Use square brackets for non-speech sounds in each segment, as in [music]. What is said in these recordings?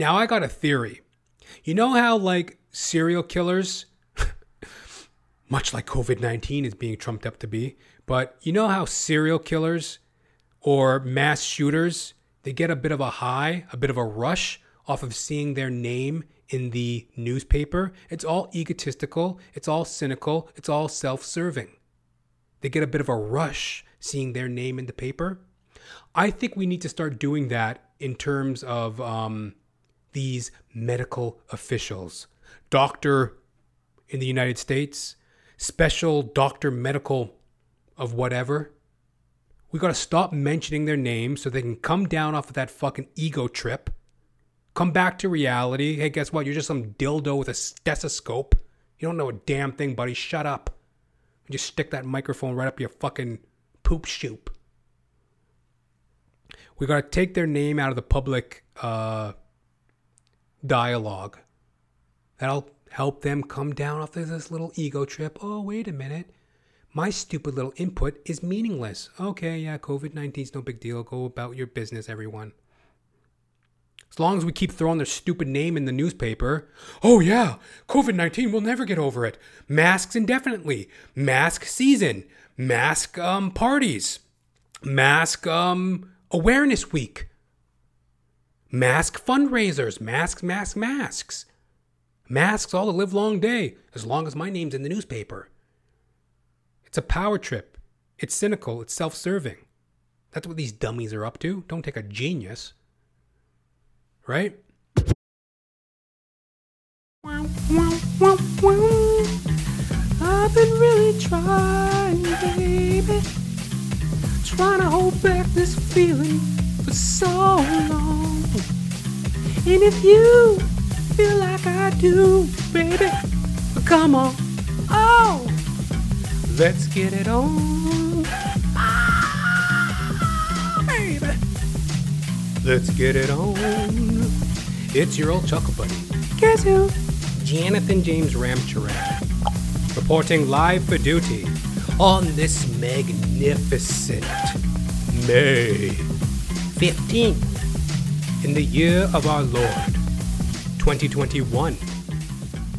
Now, I got a theory. You know how, like, serial killers, [laughs] much like COVID 19 is being trumped up to be, but you know how serial killers or mass shooters, they get a bit of a high, a bit of a rush off of seeing their name in the newspaper? It's all egotistical, it's all cynical, it's all self serving. They get a bit of a rush seeing their name in the paper. I think we need to start doing that in terms of um, these medical officials. Doctor in the United States, special doctor medical of whatever. We got to stop mentioning their names so they can come down off of that fucking ego trip. Come back to reality. Hey, guess what? You're just some dildo with a stethoscope. You don't know a damn thing, buddy. Shut up. And Just stick that microphone right up your fucking poop shoop. We got to take their name out of the public uh, dialogue. That'll help them come down off of this little ego trip. Oh, wait a minute. My stupid little input is meaningless. Okay, yeah, COVID 19 is no big deal. Go about your business, everyone. As long as we keep throwing their stupid name in the newspaper. Oh, yeah, COVID 19, we'll never get over it. Masks indefinitely. Mask season. Mask um, parties. Mask um, awareness week. Mask fundraisers. Masks, masks, masks. Masks all the live long day, as long as my name's in the newspaper. It's a power trip. It's cynical. It's self serving. That's what these dummies are up to. Don't take a genius right? I've been really trying, baby. Trying to hold back this feeling for so long. And if you feel like I do, baby, come on. Oh, let's get it on. Ah, baby. Let's get it on. It's your old chuckle buddy, Guess who? Jonathan James Ramcharan, reporting live for duty on this magnificent May 15th in the year of our Lord 2021.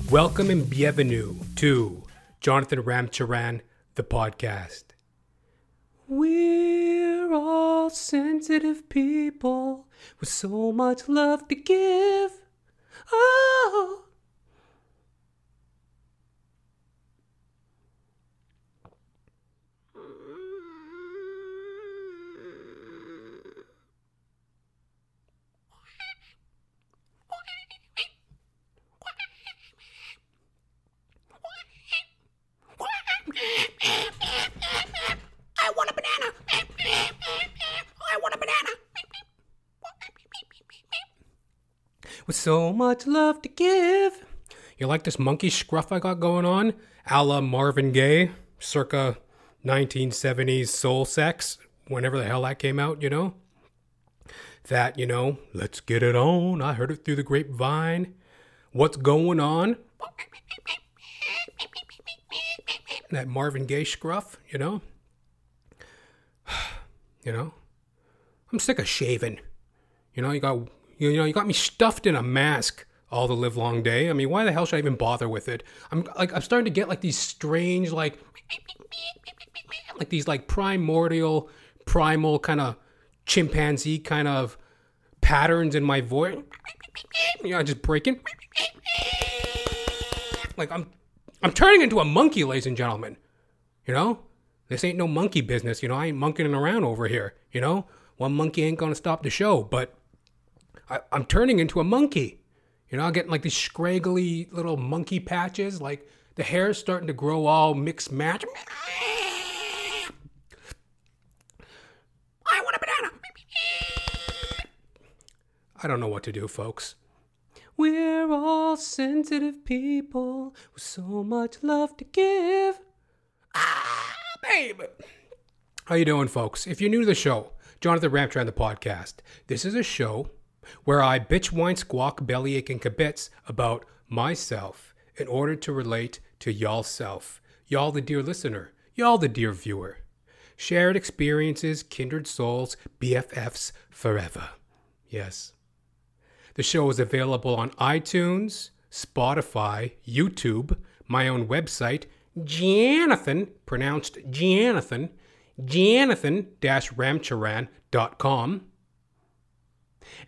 Welcome and bienvenue to Jonathan Ramcharan, the podcast. We're all sensitive people with so much love to give. Oh. I want a banana. I want a banana. With so much love to give. You like this monkey scruff I got going on? A la Marvin Gaye, circa 1970s soul sex, whenever the hell that came out, you know? That, you know, let's get it on. I heard it through the grapevine. What's going on? That Marvin Gaye scruff, you know? [sighs] You know? I'm sick of shaving. You know, you got you know, you got me stuffed in a mask all the live long day. I mean, why the hell should I even bother with it? I'm like I'm starting to get like these strange like like these like primordial primal kind of chimpanzee kind of patterns in my voice. You know, I just breaking. Like I'm I'm turning into a monkey, ladies and gentlemen. You know? This ain't no monkey business, you know. I ain't monkeying around over here, you know. One monkey ain't gonna stop the show, but I, I'm turning into a monkey. You know, I'm getting like these scraggly little monkey patches, like the hair's starting to grow all mixed match. I want a banana. I don't know what to do, folks. We're all sensitive people with so much love to give. Ah, babe. How you doing, folks? If you're new to the show, Jonathan Ramcharan, the podcast. This is a show where I bitch, whine, squawk, bellyache, and kibitz about myself in order to relate to y'all self, y'all the dear listener, y'all the dear viewer. Shared experiences, kindred souls, BFFs forever. Yes. The show is available on iTunes, Spotify, YouTube, my own website, Janathan, pronounced Janathan, janathan-ramcharan.com.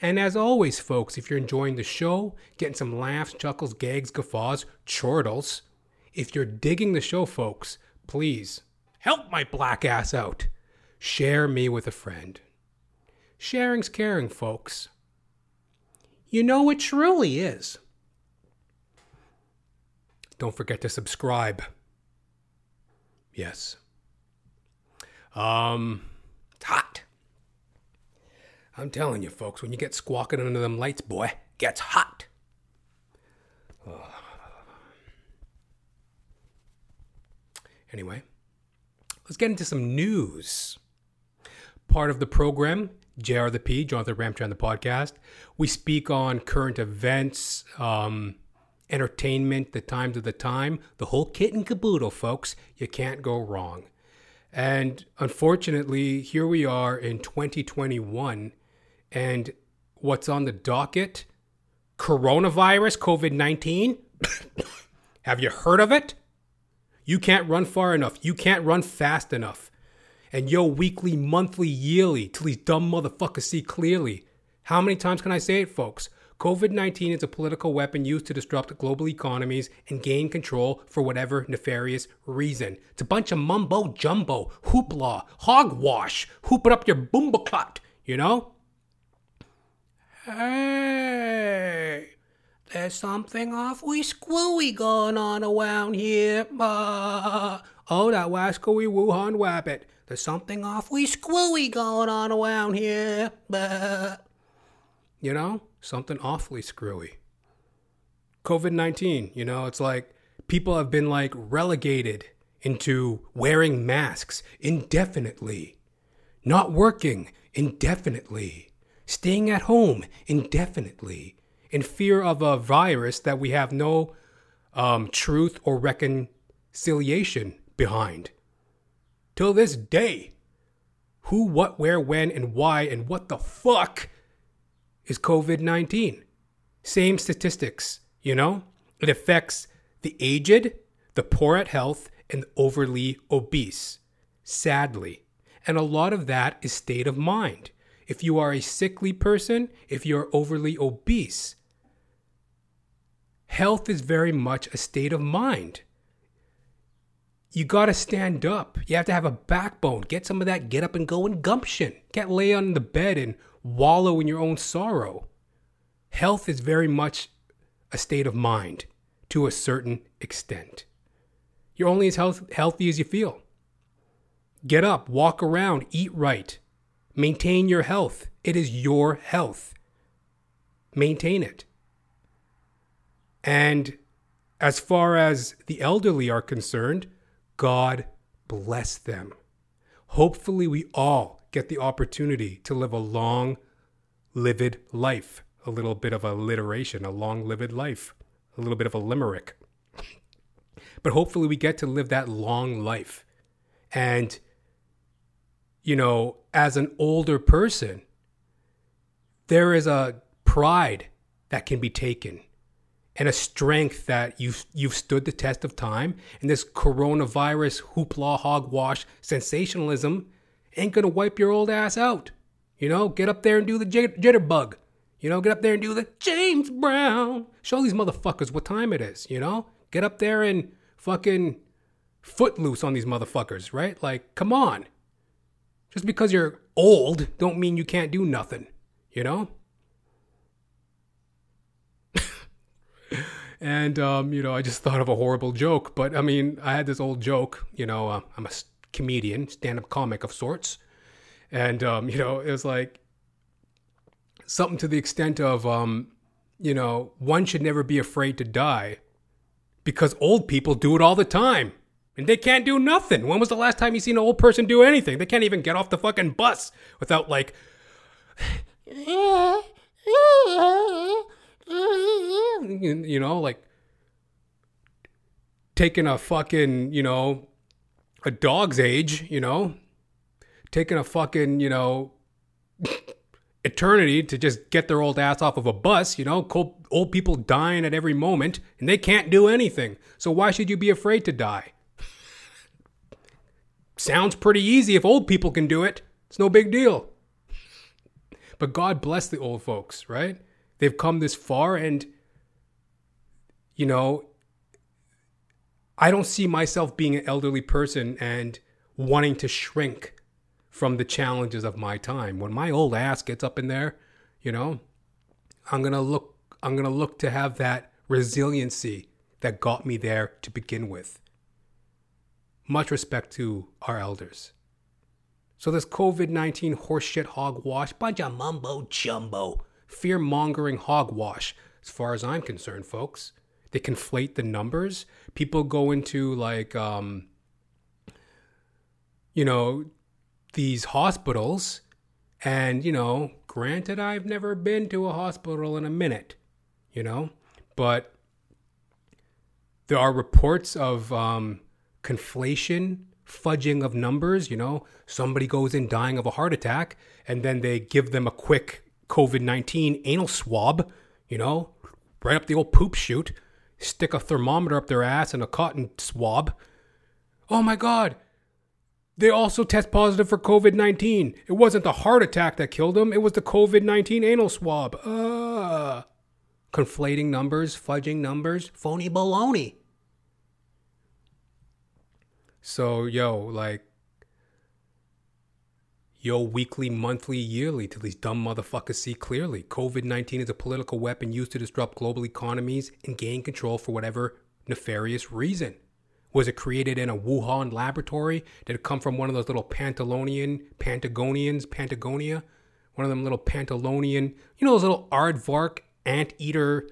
And as always, folks, if you're enjoying the show, getting some laughs, chuckles, gags, guffaws, chortles, if you're digging the show, folks, please help my black ass out. Share me with a friend. Sharing's caring, folks. You know it truly is. Don't forget to subscribe. Yes. Um, it's hot. I'm telling you, folks, when you get squawking under them lights, boy, gets hot. Anyway, let's get into some news. Part of the program, JR the P, Jonathan Ramcharan, the podcast, we speak on current events, um, entertainment, the times of the time, the whole kit and caboodle, folks. You can't go wrong. And unfortunately, here we are in 2021, and what's on the docket? Coronavirus, COVID 19. [coughs] Have you heard of it? You can't run far enough. You can't run fast enough. And yo, weekly, monthly, yearly, till these dumb motherfuckers see clearly. How many times can I say it, folks? COVID 19 is a political weapon used to disrupt global economies and gain control for whatever nefarious reason. It's a bunch of mumbo jumbo, hoopla, hogwash, hoop it up your boombaclot, you know? Hey, there's something awfully screwy going on around here. Uh, oh, that wascally Wuhan wabbit. There's something awfully screwy going on around here. Uh, you know, something awfully screwy. COVID 19, you know, it's like people have been like relegated into wearing masks indefinitely, not working indefinitely, staying at home indefinitely, in fear of a virus that we have no um, truth or reconciliation behind. Till this day, who, what, where, when, and why, and what the fuck is COVID 19. Same statistics, you know? It affects the aged, the poor at health, and the overly obese, sadly. And a lot of that is state of mind. If you are a sickly person, if you're overly obese, health is very much a state of mind. You got to stand up. You have to have a backbone. Get some of that get up and go and gumption. Can't lay on the bed and wallow in your own sorrow. Health is very much a state of mind to a certain extent. You're only as health- healthy as you feel. Get up, walk around, eat right, maintain your health. It is your health. Maintain it. And as far as the elderly are concerned, God bless them. Hopefully, we all get the opportunity to live a long, livid life. A little bit of alliteration, a long, livid life, a little bit of a limerick. [laughs] But hopefully, we get to live that long life. And, you know, as an older person, there is a pride that can be taken and a strength that you've you've stood the test of time. And this coronavirus hoopla hogwash sensationalism ain't gonna wipe your old ass out. You know, get up there and do the jitterbug. You know, get up there and do the James Brown. Show these motherfuckers what time it is. You know, get up there and fucking footloose on these motherfuckers, right? Like, come on. Just because you're old, don't mean you can't do nothing. You know. [laughs] And, um, you know, I just thought of a horrible joke. But I mean, I had this old joke, you know, uh, I'm a comedian, stand up comic of sorts. And, um, you know, it was like something to the extent of, um, you know, one should never be afraid to die because old people do it all the time. And they can't do nothing. When was the last time you seen an old person do anything? They can't even get off the fucking bus without, like, you know, like taking a fucking, you know, a dog's age, you know, taking a fucking, you know, eternity to just get their old ass off of a bus, you know, old people dying at every moment and they can't do anything. So why should you be afraid to die? Sounds pretty easy if old people can do it. It's no big deal. But God bless the old folks, right? They've come this far and you know, I don't see myself being an elderly person and wanting to shrink from the challenges of my time. When my old ass gets up in there, you know, I'm going to look I'm going to look to have that resiliency that got me there to begin with. Much respect to our elders. So this COVID-19 horseshit hogwash, bunch of mumbo jumbo, fear-mongering hogwash as far as I'm concerned, folks. They conflate the numbers. People go into like um you know, these hospitals. And, you know, granted, I've never been to a hospital in a minute, you know, but there are reports of um, conflation, fudging of numbers. You know, somebody goes in dying of a heart attack, and then they give them a quick COVID 19 anal swab, you know, right up the old poop chute, stick a thermometer up their ass and a cotton swab. Oh my God, they also test positive for COVID 19. It wasn't the heart attack that killed them, it was the COVID 19 anal swab. Uh, conflating numbers, fudging numbers, phony baloney. So, yo, like, yo, weekly, monthly, yearly, till these dumb motherfuckers see clearly. COVID 19 is a political weapon used to disrupt global economies and gain control for whatever nefarious reason. Was it created in a Wuhan laboratory? Did it come from one of those little Pantalonian, Pantagonians, Patagonia? One of them little Pantalonian, you know, those little aardvark, anteater,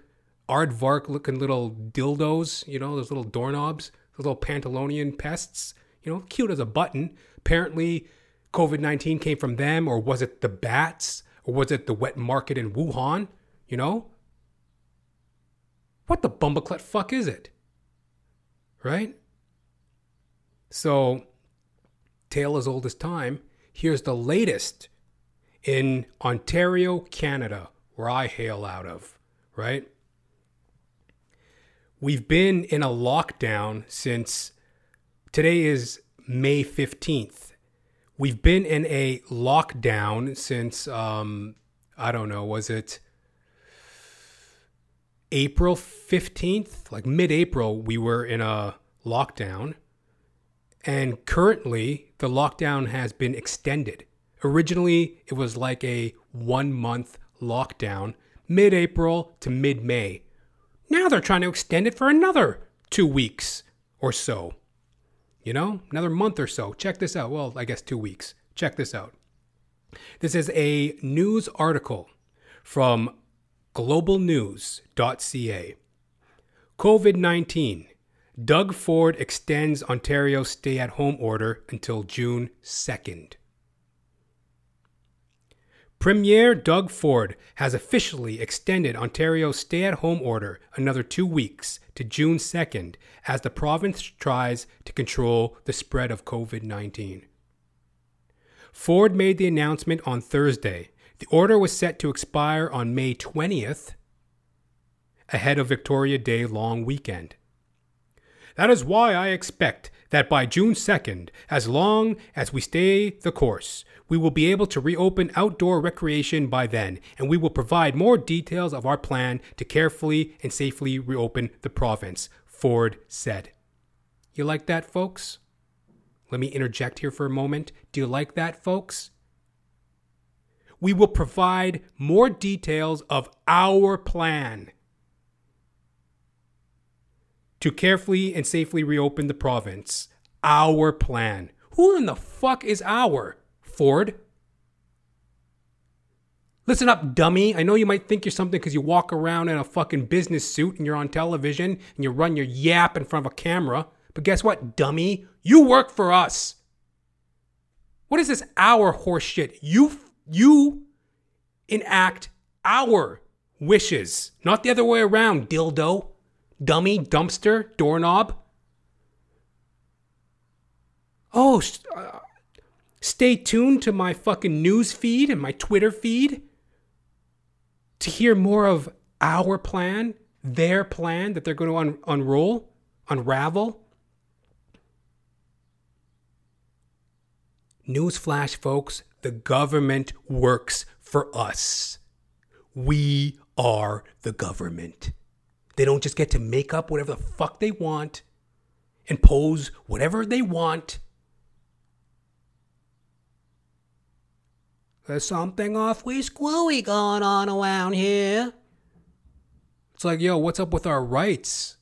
aardvark looking little dildos, you know, those little doorknobs, little Pantalonian pests, you know, cute as a button. Apparently, COVID 19 came from them, or was it the bats, or was it the wet market in Wuhan? You know? What the bumbleclut fuck is it? Right? So, tale as old as time. Here's the latest in Ontario, Canada, where I hail out of, right? We've been in a lockdown since today is May 15th. We've been in a lockdown since, um, I don't know, was it April 15th? Like mid April, we were in a lockdown. And currently, the lockdown has been extended. Originally, it was like a one month lockdown, mid April to mid May. Now they're trying to extend it for another two weeks or so. You know, another month or so. Check this out. Well, I guess two weeks. Check this out. This is a news article from globalnews.ca. COVID 19 Doug Ford extends Ontario's stay at home order until June 2nd. Premier Doug Ford has officially extended Ontario's stay at home order another two weeks to June 2nd as the province tries to control the spread of COVID 19. Ford made the announcement on Thursday. The order was set to expire on May 20th, ahead of Victoria Day long weekend. That is why I expect that by June 2nd, as long as we stay the course, we will be able to reopen outdoor recreation by then, and we will provide more details of our plan to carefully and safely reopen the province, Ford said. You like that, folks? Let me interject here for a moment. Do you like that, folks? We will provide more details of our plan to carefully and safely reopen the province. Our plan. Who in the fuck is our? Ford? Listen up, dummy. I know you might think you're something because you walk around in a fucking business suit and you're on television and you run your yap in front of a camera. But guess what, dummy? You work for us. What is this our horseshit? You you enact our wishes, not the other way around, dildo dummy, dumpster, doorknob. Oh, uh, stay tuned to my fucking news feed and my Twitter feed to hear more of our plan, their plan that they're going to un- unroll, unravel. Newsflash, folks, the government works for us. We are the government. They don't just get to make up whatever the fuck they want, and pose whatever they want. There's something awfully squooey going on around here. It's like, yo, what's up with our rights?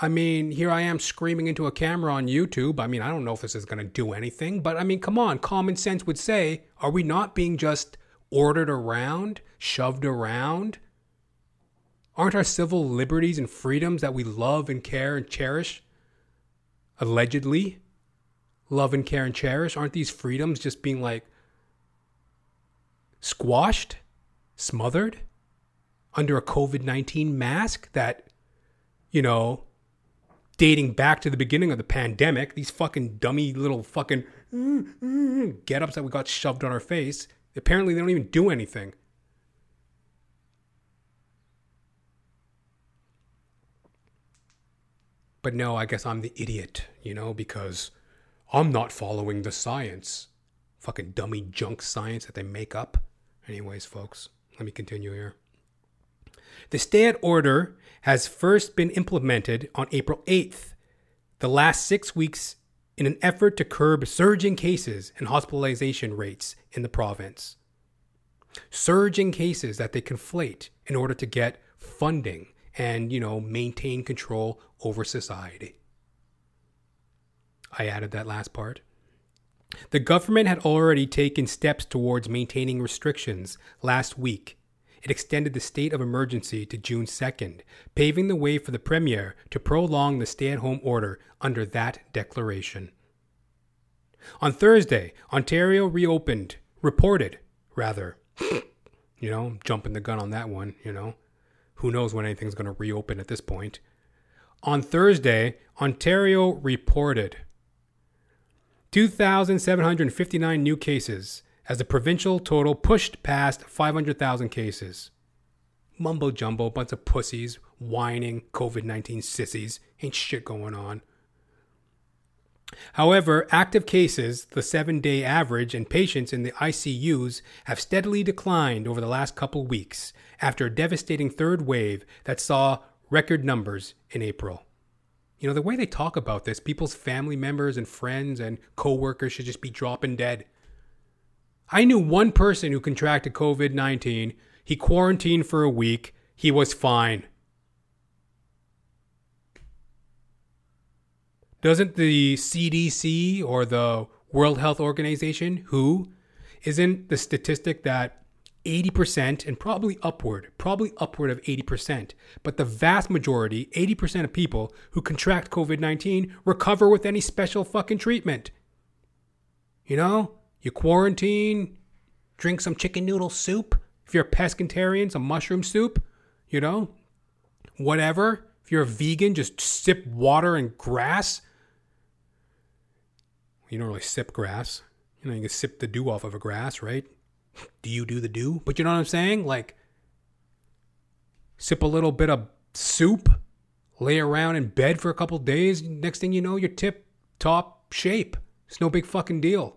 I mean, here I am screaming into a camera on YouTube. I mean, I don't know if this is going to do anything, but I mean, come on, common sense would say, are we not being just ordered around, shoved around? Aren't our civil liberties and freedoms that we love and care and cherish, allegedly love and care and cherish, aren't these freedoms just being like squashed, smothered under a COVID 19 mask that, you know, dating back to the beginning of the pandemic, these fucking dummy little fucking get ups that we got shoved on our face, apparently they don't even do anything. But no, I guess I'm the idiot, you know, because I'm not following the science. Fucking dummy junk science that they make up. Anyways, folks, let me continue here. The stay at order has first been implemented on April 8th, the last six weeks, in an effort to curb surging cases and hospitalization rates in the province. Surging cases that they conflate in order to get funding and, you know, maintain control over society. I added that last part. The government had already taken steps towards maintaining restrictions last week. It extended the state of emergency to June 2nd, paving the way for the Premier to prolong the stay at home order under that declaration. On Thursday, Ontario reopened, reported, rather. you know, jumping the gun on that one, you know. Who knows when anything's going to reopen at this point. On Thursday, Ontario reported 2,759 new cases as the provincial total pushed past 500,000 cases. Mumbo jumbo, bunch of pussies, whining, COVID 19 sissies, ain't shit going on. However, active cases, the seven day average, and patients in the ICUs have steadily declined over the last couple weeks after a devastating third wave that saw record numbers in April. You know, the way they talk about this, people's family members and friends and coworkers should just be dropping dead. I knew one person who contracted COVID 19. He quarantined for a week. He was fine. Doesn't the CDC or the World Health Organization, WHO, isn't the statistic that 80% and probably upward, probably upward of 80%. But the vast majority, 80% of people who contract COVID 19 recover with any special fucking treatment. You know, you quarantine, drink some chicken noodle soup. If you're a pescatarian, some mushroom soup, you know, whatever. If you're a vegan, just sip water and grass. You don't really sip grass. You know, you can sip the dew off of a grass, right? Do you do the do? But you know what I'm saying? Like, sip a little bit of soup, lay around in bed for a couple days. Next thing you know, you're tip top shape. It's no big fucking deal.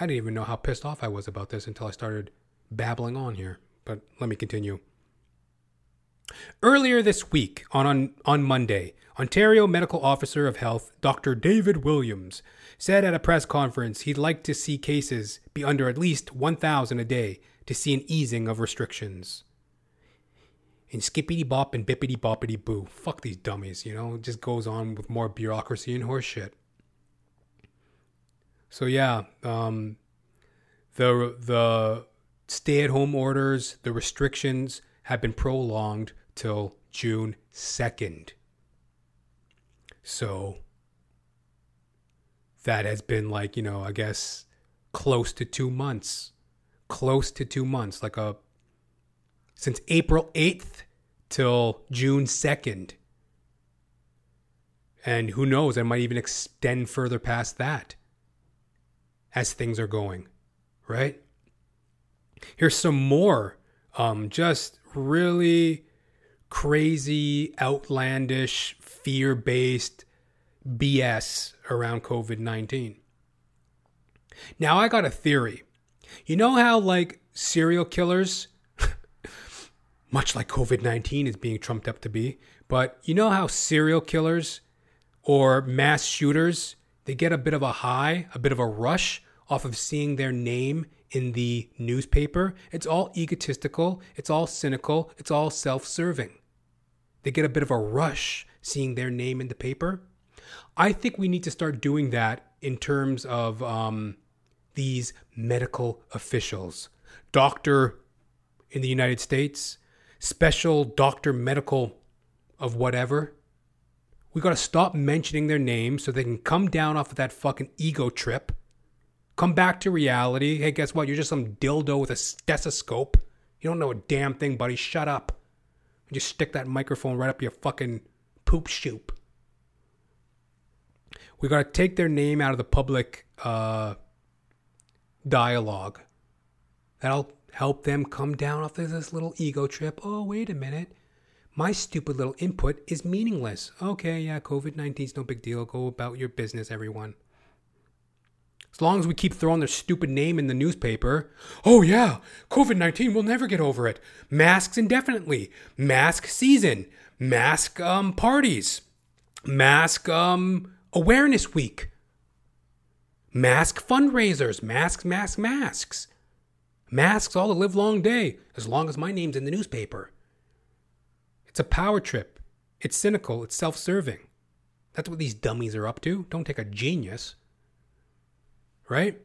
I didn't even know how pissed off I was about this until I started babbling on here. But let me continue. Earlier this week, on, on, on Monday, Ontario Medical Officer of Health Dr. David Williams said at a press conference he'd like to see cases be under at least 1,000 a day to see an easing of restrictions. And skippity bop and bippity boppity boo. Fuck these dummies, you know? It just goes on with more bureaucracy and horseshit. So yeah, um, the the stay at home orders, the restrictions have been prolonged till June 2nd. So that has been like, you know, I guess close to two months. Close to two months. Like a since April 8th till June 2nd. And who knows, I might even extend further past that. as things are going, right? Here's some more um, just really crazy, outlandish, fear based BS around COVID 19. Now, I got a theory. You know how, like, serial killers, [laughs] much like COVID 19 is being trumped up to be, but you know how serial killers or mass shooters, they get a bit of a high, a bit of a rush off of seeing their name in the newspaper? It's all egotistical, it's all cynical, it's all self serving. They get a bit of a rush seeing their name in the paper. I think we need to start doing that in terms of um, these medical officials. Doctor in the United States, special doctor medical of whatever. We got to stop mentioning their names so they can come down off of that fucking ego trip. Come back to reality. Hey, guess what? You're just some dildo with a stethoscope. You don't know a damn thing, buddy. Shut up. Just stick that microphone right up your fucking poop shoop. We got to take their name out of the public uh, dialogue. That'll help them come down off of this little ego trip. Oh, wait a minute. My stupid little input is meaningless. Okay, yeah, COVID 19 is no big deal. Go about your business, everyone. As long as we keep throwing their stupid name in the newspaper. Oh, yeah, COVID 19, we'll never get over it. Masks indefinitely. Mask season. Mask um, parties. Mask um, awareness week. Mask fundraisers. Masks, masks, masks. Masks all the live long day, as long as my name's in the newspaper. It's a power trip. It's cynical. It's self serving. That's what these dummies are up to. Don't take a genius. Right?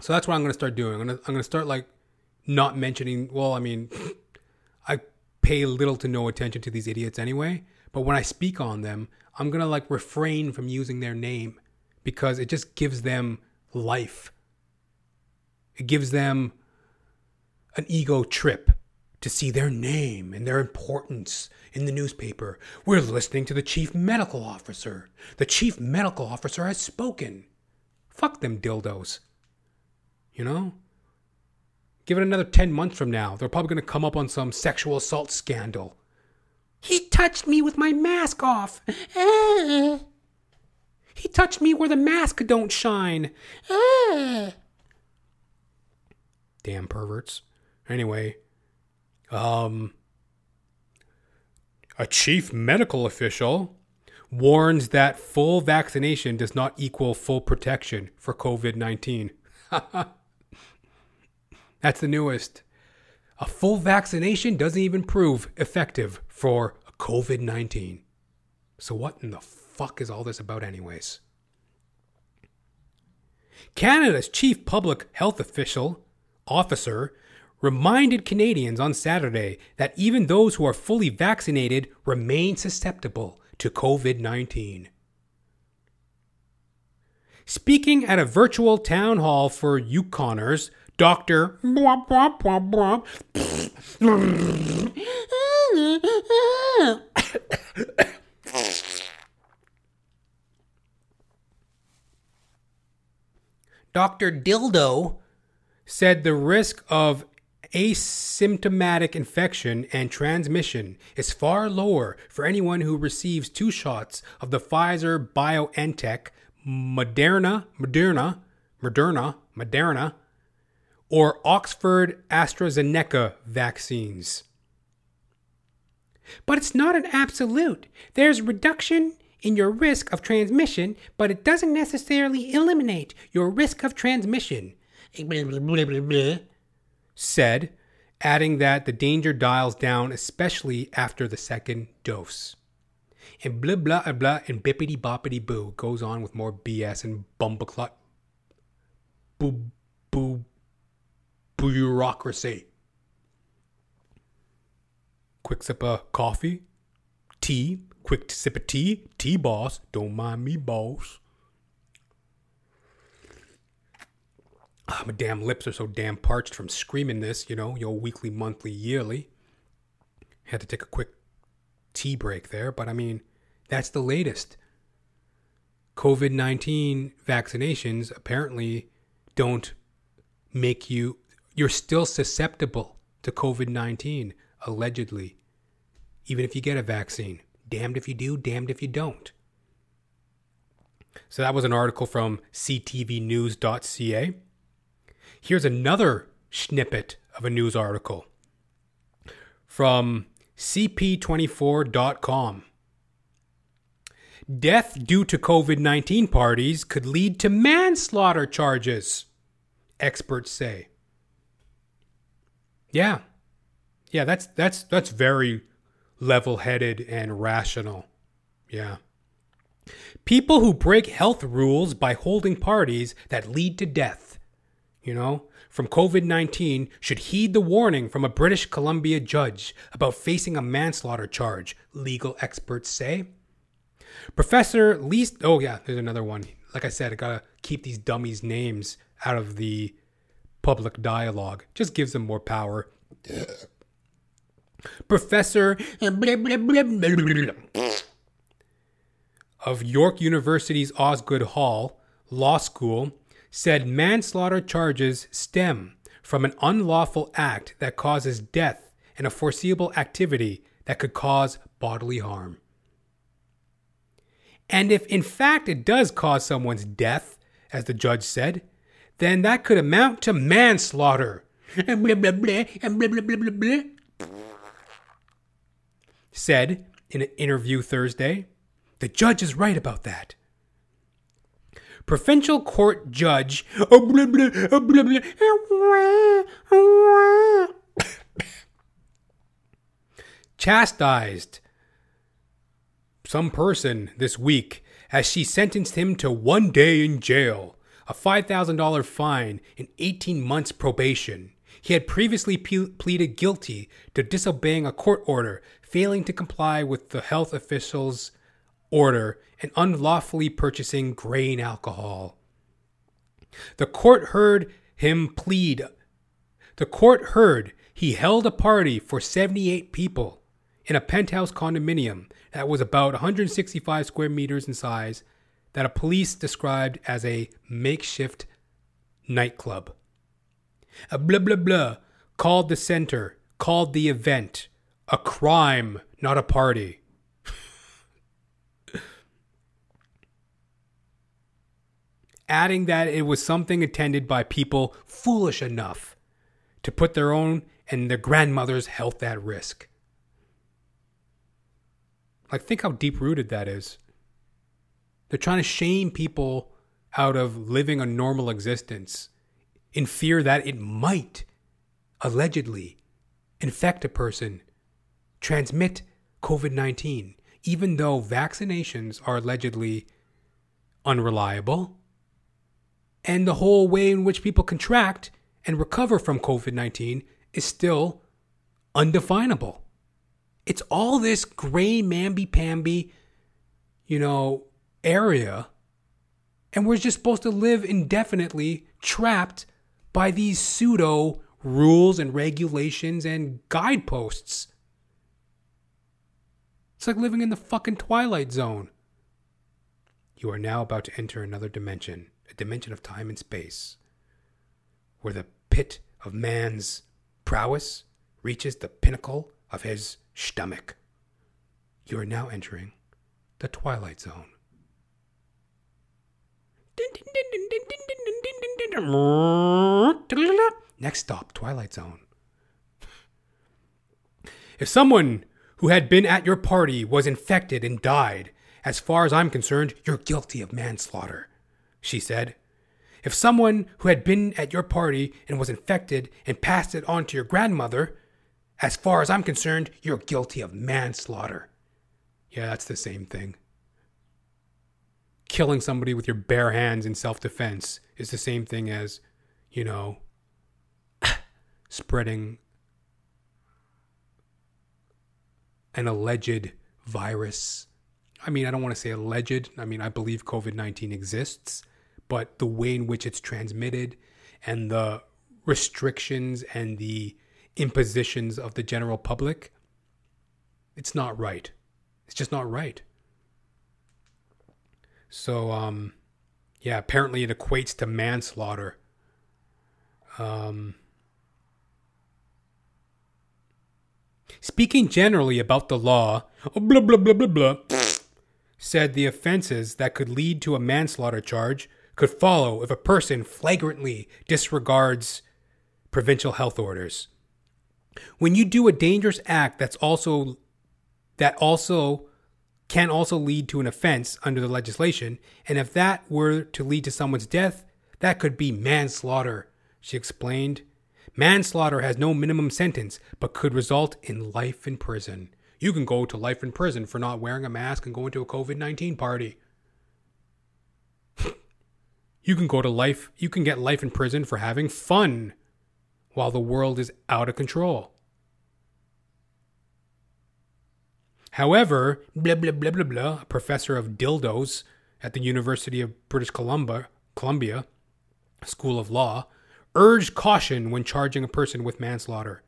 So that's what I'm going to start doing. I'm going to, I'm going to start like not mentioning, well, I mean, I pay little to no attention to these idiots anyway. But when I speak on them, I'm going to like refrain from using their name because it just gives them life. It gives them an ego trip to see their name and their importance in the newspaper. We're listening to the chief medical officer. The chief medical officer has spoken. Fuck them dildos. You know? Give it another 10 months from now. They're probably going to come up on some sexual assault scandal. He touched me with my mask off. [laughs] He touched me where the mask don't shine. [laughs] Damn perverts. Anyway, um, a chief medical official warns that full vaccination does not equal full protection for COVID 19. [laughs] That's the newest. A full vaccination doesn't even prove effective for COVID 19. So, what in the fuck is all this about, anyways? Canada's chief public health official officer reminded Canadians on Saturday that even those who are fully vaccinated remain susceptible to COVID 19. Speaking at a virtual town hall for Yukoners, Dr. Dr. Dildo said the risk of asymptomatic infection and transmission is far lower for anyone who receives two shots of the Pfizer BioNTech, Moderna, Moderna, Moderna, Moderna, or Oxford AstraZeneca vaccines. But it's not an absolute. There's reduction in your risk of transmission, but it doesn't necessarily eliminate your risk of transmission. Said, adding that the danger dials down, especially after the second dose. And blah blah blah and bippity boppity boo goes on with more BS and bumbleclot boo boo bureaucracy. Quick sip of coffee, tea, quick sip of tea, tea boss, don't mind me, boss. Ah, my damn lips are so damn parched from screaming this, you know, your weekly, monthly, yearly. Had to take a quick tea break there, but I mean, that's the latest. COVID 19 vaccinations apparently don't make you, you're still susceptible to COVID 19, allegedly, even if you get a vaccine. Damned if you do, damned if you don't. So that was an article from ctvnews.ca. Here's another snippet of a news article from cp24.com. Death due to COVID 19 parties could lead to manslaughter charges, experts say. Yeah. Yeah, that's that's that's very level-headed and rational. Yeah. People who break health rules by holding parties that lead to death, you know, from COVID 19 should heed the warning from a British Columbia judge about facing a manslaughter charge, legal experts say. Professor Least, oh yeah, there's another one. Like I said, I gotta keep these dummies' names out of the public dialogue. Just gives them more power. [sniffs] Professor of York University's Osgoode Hall Law School said manslaughter charges stem from an unlawful act that causes death and a foreseeable activity that could cause bodily harm. And if in fact it does cause someone's death, as the judge said, then that could amount to manslaughter. Said in an interview Thursday. The judge is right about that. Provincial Court Judge chastised some person this week as she sentenced him to one day in jail, a $5,000 fine, and 18 months probation. He had previously pleaded guilty to disobeying a court order, failing to comply with the health official's order, and unlawfully purchasing grain alcohol. The court heard him plead. The court heard he held a party for 78 people in a penthouse condominium that was about 165 square meters in size that a police described as a makeshift nightclub. A blah blah blah called the center, called the event a crime, not a party. Adding that it was something attended by people foolish enough to put their own and their grandmother's health at risk. Like, think how deep rooted that is. They're trying to shame people out of living a normal existence in fear that it might, allegedly, infect a person, transmit COVID 19, even though vaccinations are allegedly unreliable. And the whole way in which people contract and recover from COVID 19 is still undefinable. It's all this gray mamby pamby, you know, area. And we're just supposed to live indefinitely trapped by these pseudo rules and regulations and guideposts. It's like living in the fucking Twilight Zone. You are now about to enter another dimension, dimension of time and space, where the pit of man's prowess reaches the pinnacle of his stomach. You are now entering the Twilight Zone. Next stop, Twilight Zone. If someone who had been at your party was infected and died, as far as I'm concerned, you're guilty of manslaughter, she said. If someone who had been at your party and was infected and passed it on to your grandmother, as far as I'm concerned, you're guilty of manslaughter. Yeah, that's the same thing. Killing somebody with your bare hands in self defense is the same thing as, you know, [laughs] spreading an alleged virus. I mean, I don't want to say alleged. I mean, I believe COVID 19 exists, but the way in which it's transmitted and the restrictions and the impositions of the general public, it's not right. It's just not right. So, um, yeah, apparently it equates to manslaughter Um, speaking generally about the law, oh, blah, blah, blah, blah, blah, said the offenses that could lead to a manslaughter charge could follow if a person flagrantly disregards provincial health orders. When you do a dangerous act that's also that also can also lead to an offense under the legislation, and if that were to lead to someone's death, that could be manslaughter, she explained. Manslaughter has no minimum sentence, but could result in life in prison. You can go to life in prison for not wearing a mask and going to a COVID 19 party. [laughs] you can go to life, you can get life in prison for having fun while the world is out of control. However, blah, blah, blah, blah, blah, a professor of dildos at the University of British Columbia, Columbia School of Law, urged caution when charging a person with manslaughter.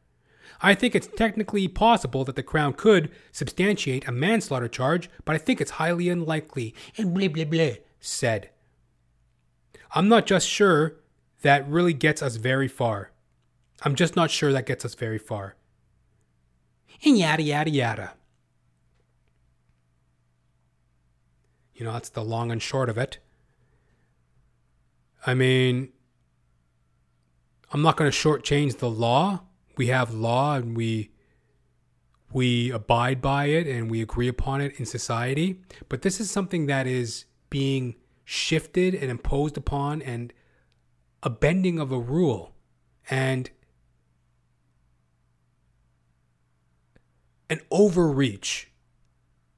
I think it's technically possible that the Crown could substantiate a manslaughter charge, but I think it's highly unlikely, and blah, blah, blah, said. I'm not just sure that really gets us very far. I'm just not sure that gets us very far. And yada, yada, yada. You know, that's the long and short of it. I mean, I'm not going to shortchange the law. We have law and we we abide by it and we agree upon it in society. But this is something that is being shifted and imposed upon and a bending of a rule. And an overreach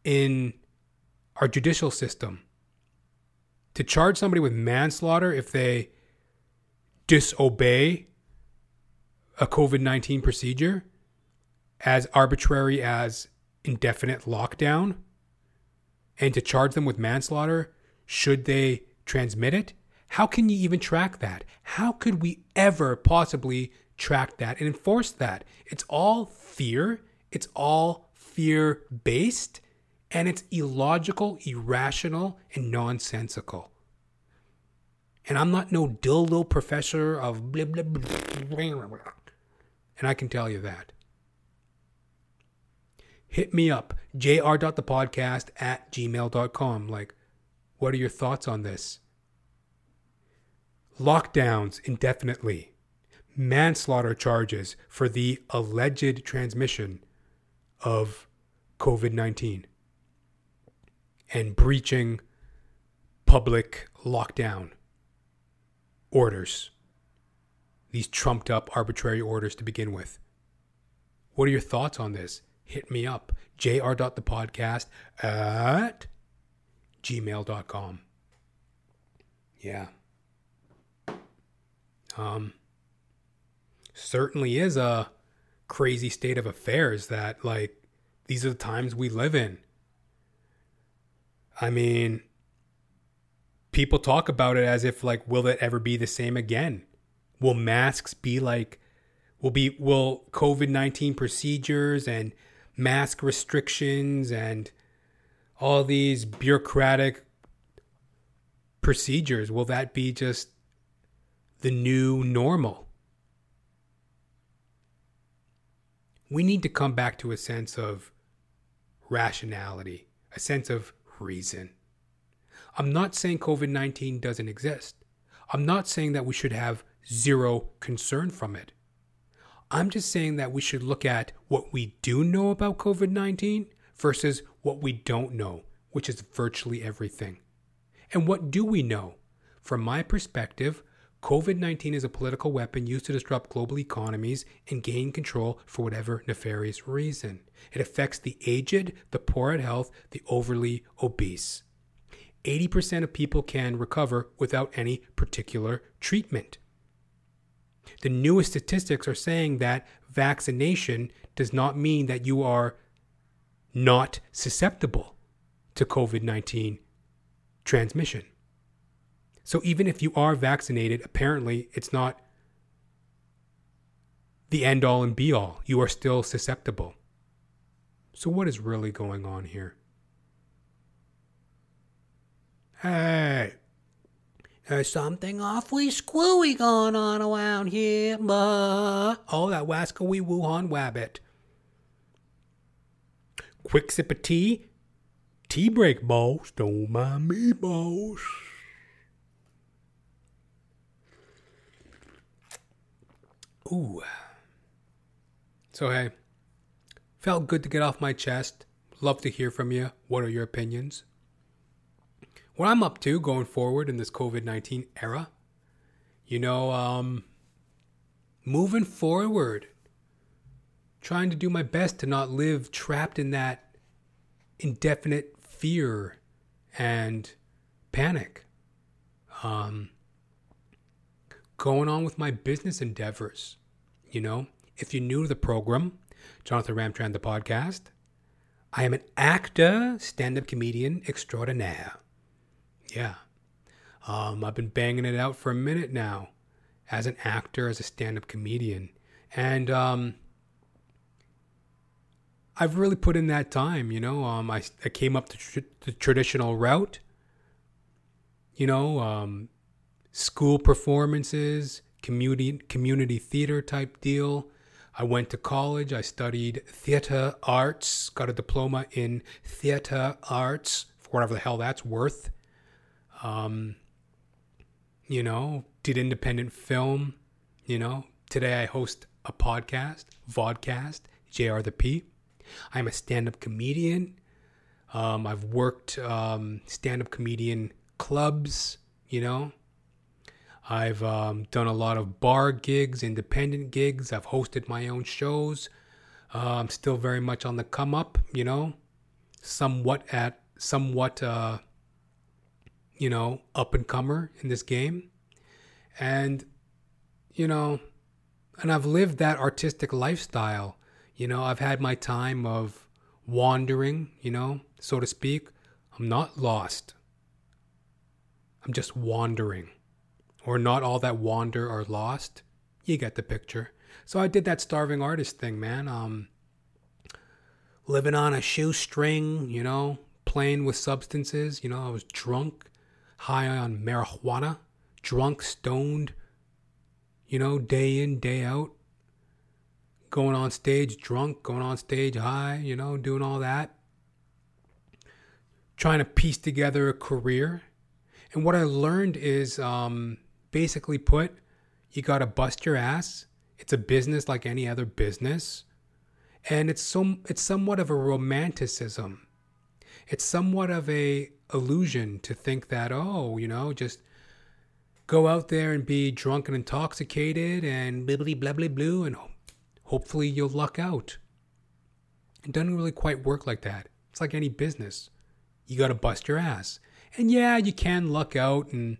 in our judicial system to charge somebody with manslaughter if they disobey a COVID 19 procedure as arbitrary as indefinite lockdown and to charge them with manslaughter should they transmit it? How can you even track that? How could we ever possibly track that and enforce that? It's all fear. It's all fear based and it's illogical, irrational, and nonsensical. And I'm not no dildo professor of blah, blah, blah, blah. And I can tell you that. Hit me up, jr.thepodcast at gmail.com. Like, what are your thoughts on this? Lockdowns indefinitely. Manslaughter charges for the alleged transmission of COVID 19 and breaching public lockdown orders. These trumped up arbitrary orders to begin with. What are your thoughts on this? Hit me up. jr.thepodcast at gmail.com. Yeah. Um, certainly is a crazy state of affairs that, like, these are the times we live in. I mean, people talk about it as if like, will it ever be the same again? Will masks be like, will be will COVID nineteen procedures and mask restrictions and all these bureaucratic procedures will that be just the new normal? We need to come back to a sense of rationality, a sense of reason. I'm not saying COVID 19 doesn't exist. I'm not saying that we should have zero concern from it. I'm just saying that we should look at what we do know about COVID 19 versus what we don't know, which is virtually everything. And what do we know? From my perspective, COVID 19 is a political weapon used to disrupt global economies and gain control for whatever nefarious reason. It affects the aged, the poor at health, the overly obese. 80% of people can recover without any particular treatment. The newest statistics are saying that vaccination does not mean that you are not susceptible to COVID 19 transmission. So even if you are vaccinated, apparently it's not the end all and be all. You are still susceptible. So what is really going on here? Hey, There's something awfully screwy going on around here, but oh, that wascally Wuhan wabbit. Quick sip of tea. Tea break, boss. Don't mind me, boss. Ooh. So, hey, felt good to get off my chest. Love to hear from you. What are your opinions? What I'm up to going forward in this COVID 19 era, you know, um, moving forward, trying to do my best to not live trapped in that indefinite fear and panic. Um, going on with my business endeavors. You know, if you're new to the program, Jonathan Ramcharan, the podcast, I am an actor, stand up comedian extraordinaire. Yeah. Um, I've been banging it out for a minute now as an actor, as a stand up comedian. And um, I've really put in that time, you know. Um, I, I came up the, tr- the traditional route, you know, um, school performances, community community theater type deal. I went to college. I studied theater arts, got a diploma in theater arts for whatever the hell that's worth. Um, you know, did independent film. You know, today I host a podcast, vodcast, JR the P. I'm a stand-up comedian. Um, I've worked um, stand-up comedian clubs. You know, I've um, done a lot of bar gigs, independent gigs. I've hosted my own shows. Uh, I'm still very much on the come up, you know, somewhat at somewhat, uh, you know, up and comer in this game, and you know, and I've lived that artistic lifestyle. You know, I've had my time of wandering, you know, so to speak. I'm not lost. I'm just wandering or not all that wander are lost. You get the picture. So I did that starving artist thing, man. Um, living on a shoestring, you know, playing with substances. You know, I was drunk, high on marijuana, drunk, stoned, you know, day in, day out. Going on stage drunk, going on stage high, you know, doing all that. Trying to piece together a career. And what I learned is um, basically put, you got to bust your ass. It's a business like any other business. And it's some it's somewhat of a romanticism. It's somewhat of a illusion to think that oh, you know, just go out there and be drunk and intoxicated and blibbly blabbly blue and hopefully you'll luck out. It doesn't really quite work like that. It's like any business. You got to bust your ass. And yeah, you can luck out and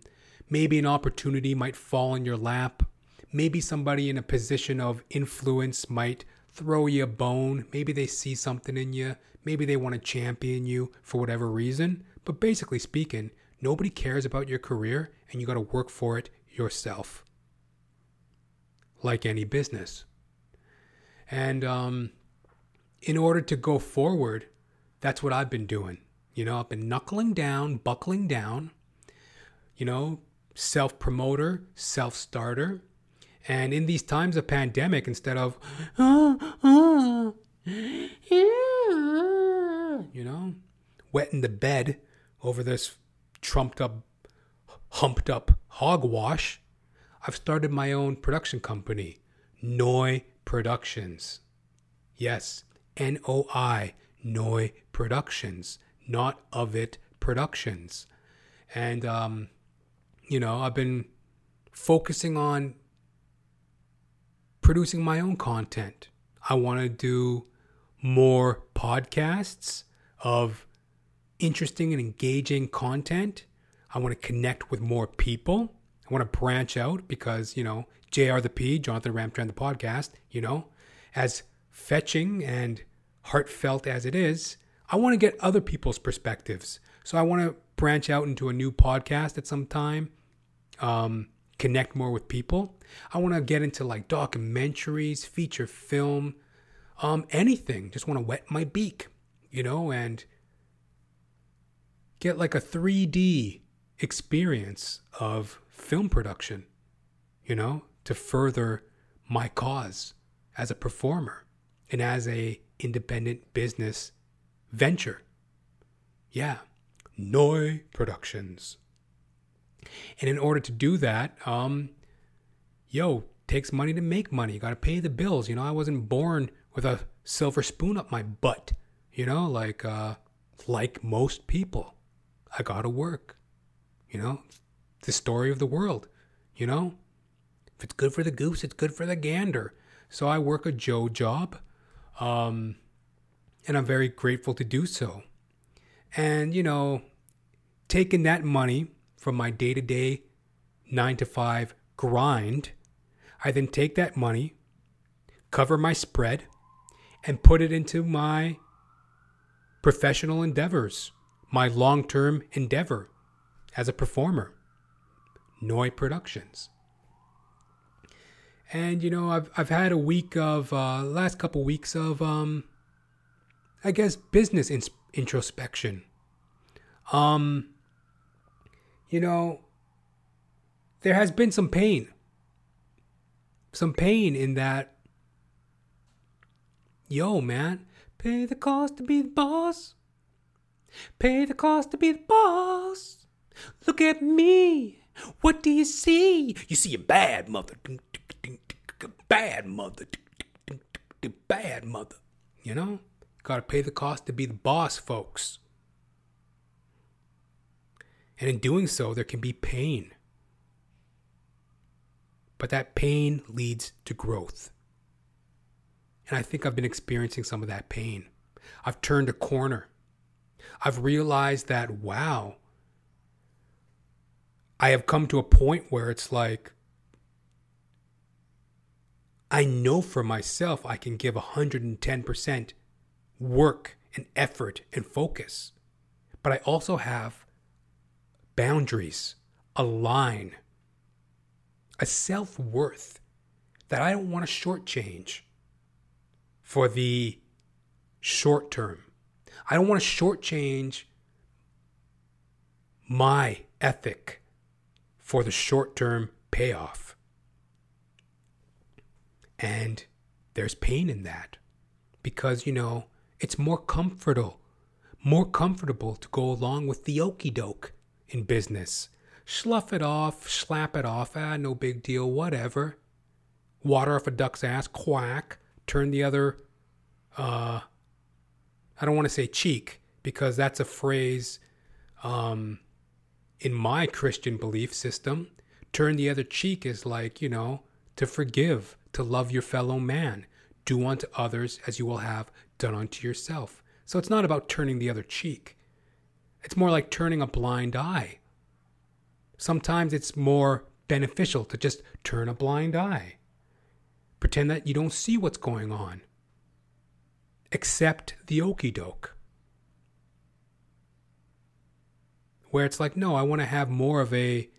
Maybe an opportunity might fall in your lap. Maybe somebody in a position of influence might throw you a bone. Maybe they see something in you. Maybe they want to champion you for whatever reason. But basically speaking, nobody cares about your career and you got to work for it yourself. Like any business. And um, in order to go forward, that's what I've been doing. You know, I've been knuckling down, buckling down, you know, self promoter, self starter. And in these times of pandemic, instead of, ah, ah, yeah, you know, wetting the bed over this trumped up, humped up hogwash, I've started my own production company, Noi Productions. Yes, N O I, Noi Productions, not of it Productions. And um, you know, I've been focusing on producing my own content. I want to do more podcasts of interesting and engaging content. I want to connect with more people. I want to branch out because, you know, JR the P, Jonathan Ramcharan, the podcast, you know, as fetching and heartfelt as it is, I want to get other people's perspectives. So I want to branch out into a new podcast at some time, um, connect more with people. I want to get into like documentaries, feature film, um, anything. Just want to wet my beak, you know, and get like a 3D experience of film production, you know, to further my cause as a performer and as a independent business venture. Yeah, Noi Productions. And in order to do that, um, yo, takes money to make money. You got to pay the bills. You know, I wasn't born with a silver spoon up my butt. You know, like uh, like most people, I got to work. You know, the story of the world. You know, if it's good for the goose, it's good for the gander. So I work a Joe job, um, and I'm very grateful to do so. And you know, taking that money from my day to day nine to five grind, I then take that money, cover my spread, and put it into my professional endeavors, my long term endeavor as a performer, Noi Productions. And you know, I've I've had a week of uh, last couple weeks of um, I guess business ins- introspection. Um, you know, there has been some pain. Some pain in that, yo, man, pay the cost to be the boss. Pay the cost to be the boss. Look at me. What do you see? You see a bad mother. Bad mother. Bad mother. You know? Gotta pay the cost to be the boss, folks. And in doing so, there can be pain. But that pain leads to growth. And I think I've been experiencing some of that pain. I've turned a corner. I've realized that, wow, I have come to a point where it's like, I know for myself I can give 110% work and effort and focus. But I also have boundaries, a line, a self worth that I don't want to shortchange for the short term. I don't want to shortchange my ethic for the short term payoff. And there's pain in that because, you know, it's more comfortable, more comfortable to go along with the okey doke in business. Slough it off, slap it off, ah, no big deal, whatever. Water off a duck's ass, quack. Turn the other, uh, I don't want to say cheek because that's a phrase um, in my Christian belief system. Turn the other cheek is like, you know, to forgive, to love your fellow man. Do unto others as you will have done unto yourself. So it's not about turning the other cheek. It's more like turning a blind eye. Sometimes it's more beneficial to just turn a blind eye. Pretend that you don't see what's going on. Accept the okey doke. Where it's like, no, I want to have more of a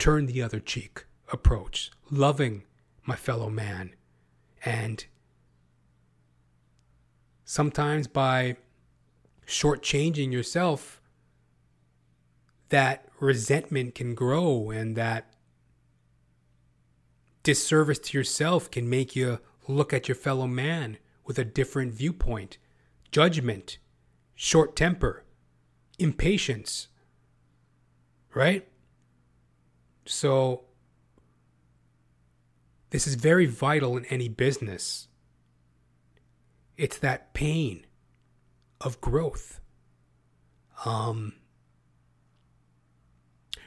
turn the other cheek approach, loving my fellow man. And sometimes by shortchanging yourself, that resentment can grow and that disservice to yourself can make you look at your fellow man with a different viewpoint, judgment, short temper, impatience. Right? So, this is very vital in any business. It's that pain of growth. Um,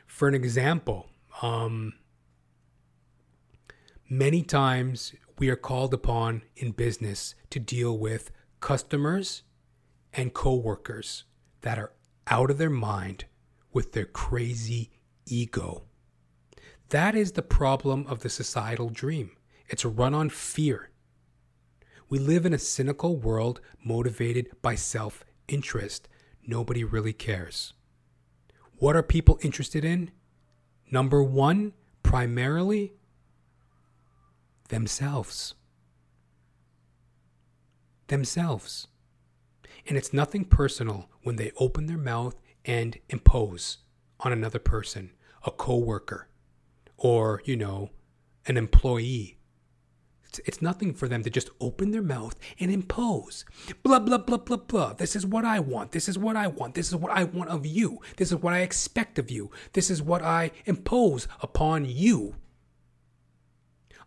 for an example, um, many times we are called upon in business to deal with customers and coworkers that are out of their mind with their crazy ego. That is the problem of the societal dream. It's run on fear. We live in a cynical world motivated by self interest. Nobody really cares. What are people interested in? Number one, primarily themselves. Themselves. And it's nothing personal when they open their mouth and impose on another person, a coworker, or, you know, an employee. It's, it's nothing for them to just open their mouth and impose. Blah, blah, blah, blah, blah. This is what I want. This is what I want. This is what I want of you. This is what I expect of you. This is what I impose upon you.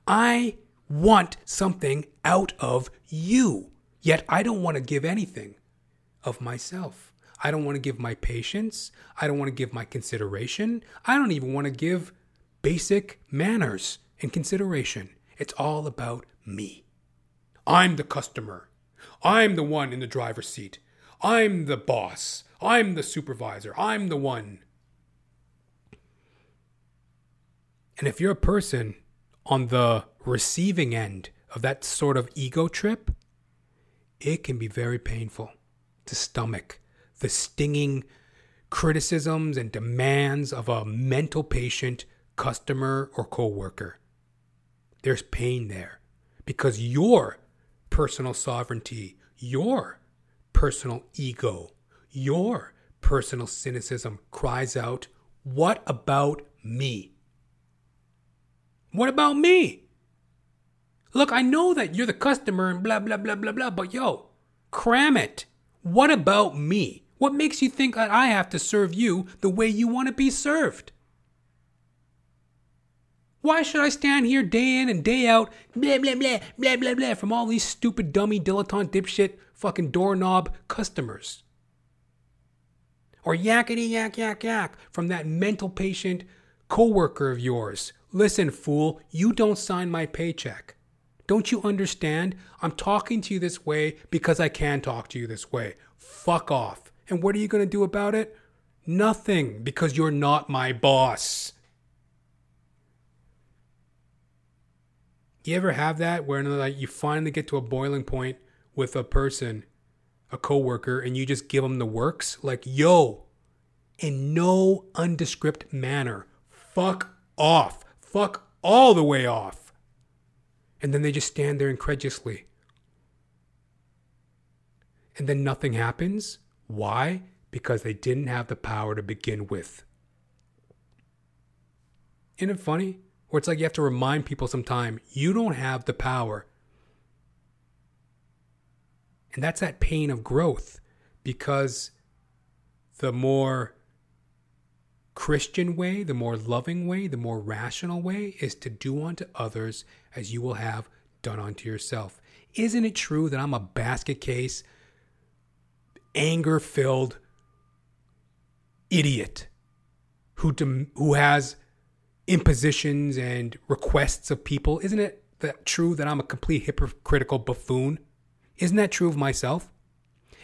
I want something out of you, yet I don't want to give anything of myself. I don't want to give my patience. I don't want to give my consideration. I don't even want to give basic manners and consideration. It's all about me. I'm the customer. I'm the one in the driver's seat. I'm the boss. I'm the supervisor. I'm the one. And if you're a person on the receiving end of that sort of ego trip, it can be very painful to stomach the stinging criticisms and demands of a mental patient, customer, or coworker. There's pain there because your personal sovereignty, your personal ego, your personal cynicism cries out, What about me? What about me? Look, I know that you're the customer and blah, blah, blah, blah, blah, but yo, cram it. What about me? What makes you think that I have to serve you the way you want to be served? Why should I stand here day in and day out, blah, blah, blah, blah, blah, blah, from all these stupid, dummy, dilettante, dipshit, fucking doorknob customers? Or yakety yak, yak, yak from that mental patient coworker of yours Listen, fool, you don't sign my paycheck. Don't you understand? I'm talking to you this way because I can talk to you this way. Fuck off. And what are you going to do about it? Nothing, because you're not my boss. You ever have that where like you finally get to a boiling point with a person, a coworker, and you just give them the works? Like, yo, in no undescript manner, fuck off fuck all the way off. And then they just stand there incredulously. And then nothing happens. Why? Because they didn't have the power to begin with. Isn't it funny? Or it's like you have to remind people sometime you don't have the power. And that's that pain of growth because the more Christian way, the more loving way, the more rational way is to do unto others as you will have done unto yourself. Isn't it true that I'm a basket case, anger filled idiot who, dem- who has impositions and requests of people? Isn't it that true that I'm a complete hypocritical buffoon? Isn't that true of myself?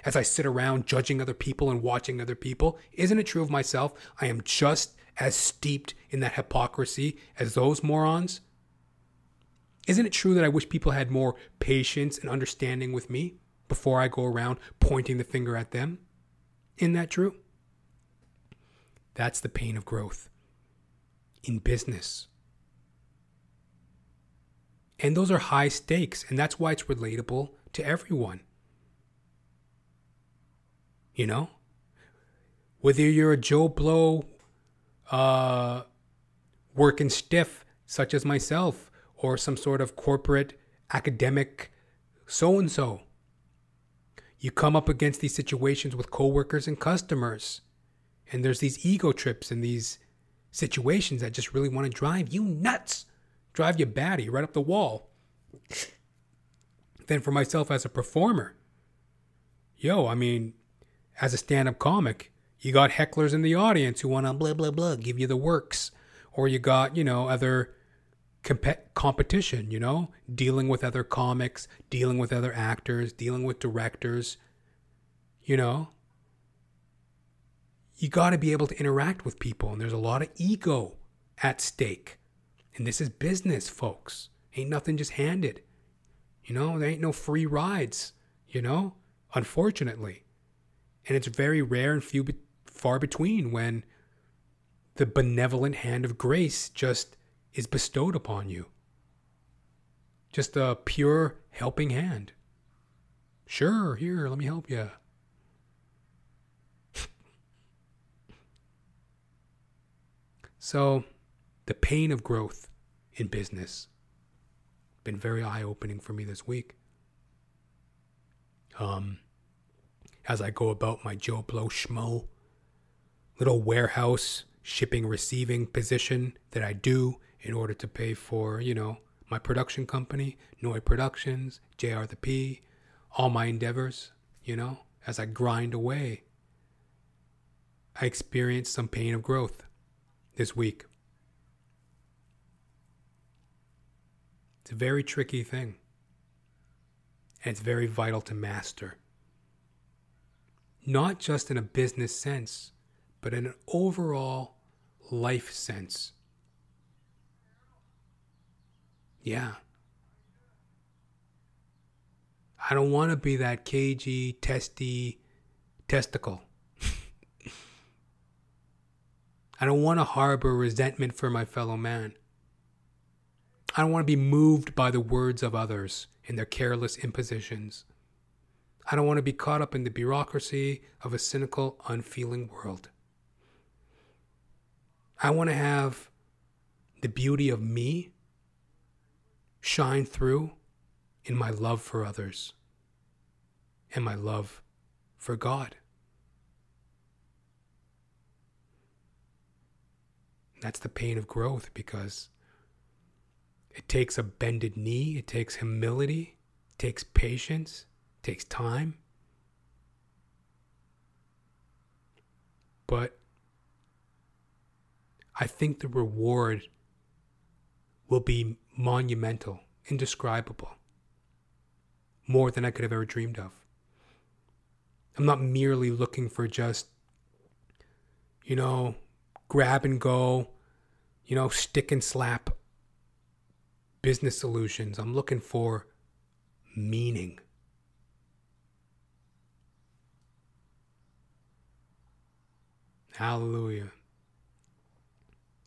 As I sit around judging other people and watching other people. Isn't it true of myself? I am just as steeped in that hypocrisy as those morons. Isn't it true that I wish people had more patience and understanding with me before I go around pointing the finger at them? Isn't that true? That's the pain of growth in business. And those are high stakes, and that's why it's relatable to everyone. You know? Whether you're a Joe Blow uh, working stiff, such as myself, or some sort of corporate academic so and so. You come up against these situations with coworkers and customers. And there's these ego trips and these situations that just really want to drive you nuts, drive you batty right up the wall. then for myself as a performer, yo, I mean, as a stand up comic, you got hecklers in the audience who want to blah, blah, blah, give you the works. Or you got, you know, other comp- competition, you know, dealing with other comics, dealing with other actors, dealing with directors, you know. You got to be able to interact with people, and there's a lot of ego at stake. And this is business, folks. Ain't nothing just handed. You know, there ain't no free rides, you know, unfortunately. And it's very rare and few far between when the benevolent hand of grace just is bestowed upon you. Just a pure helping hand. Sure, here, let me help you. [laughs] So, the pain of growth in business been very eye-opening for me this week. Um, as I go about my Joe Blow schmo little warehouse shipping receiving position that I do in order to pay for, you know, my production company, Noi Productions, JR the P, all my endeavors, you know, as I grind away. I experienced some pain of growth this week. It's a very tricky thing. And it's very vital to master. Not just in a business sense, but in an overall life sense. Yeah. I don't want to be that cagey, testy testicle. [laughs] I don't want to harbor resentment for my fellow man. I don't want to be moved by the words of others and their careless impositions. I don't want to be caught up in the bureaucracy of a cynical, unfeeling world. I want to have the beauty of me shine through in my love for others and my love for God. That's the pain of growth because it takes a bended knee, it takes humility, it takes patience, takes time. But I think the reward will be monumental, indescribable, more than I could have ever dreamed of. I'm not merely looking for just, you know, grab and go, you know, stick and slap business solutions. I'm looking for meaning. Hallelujah.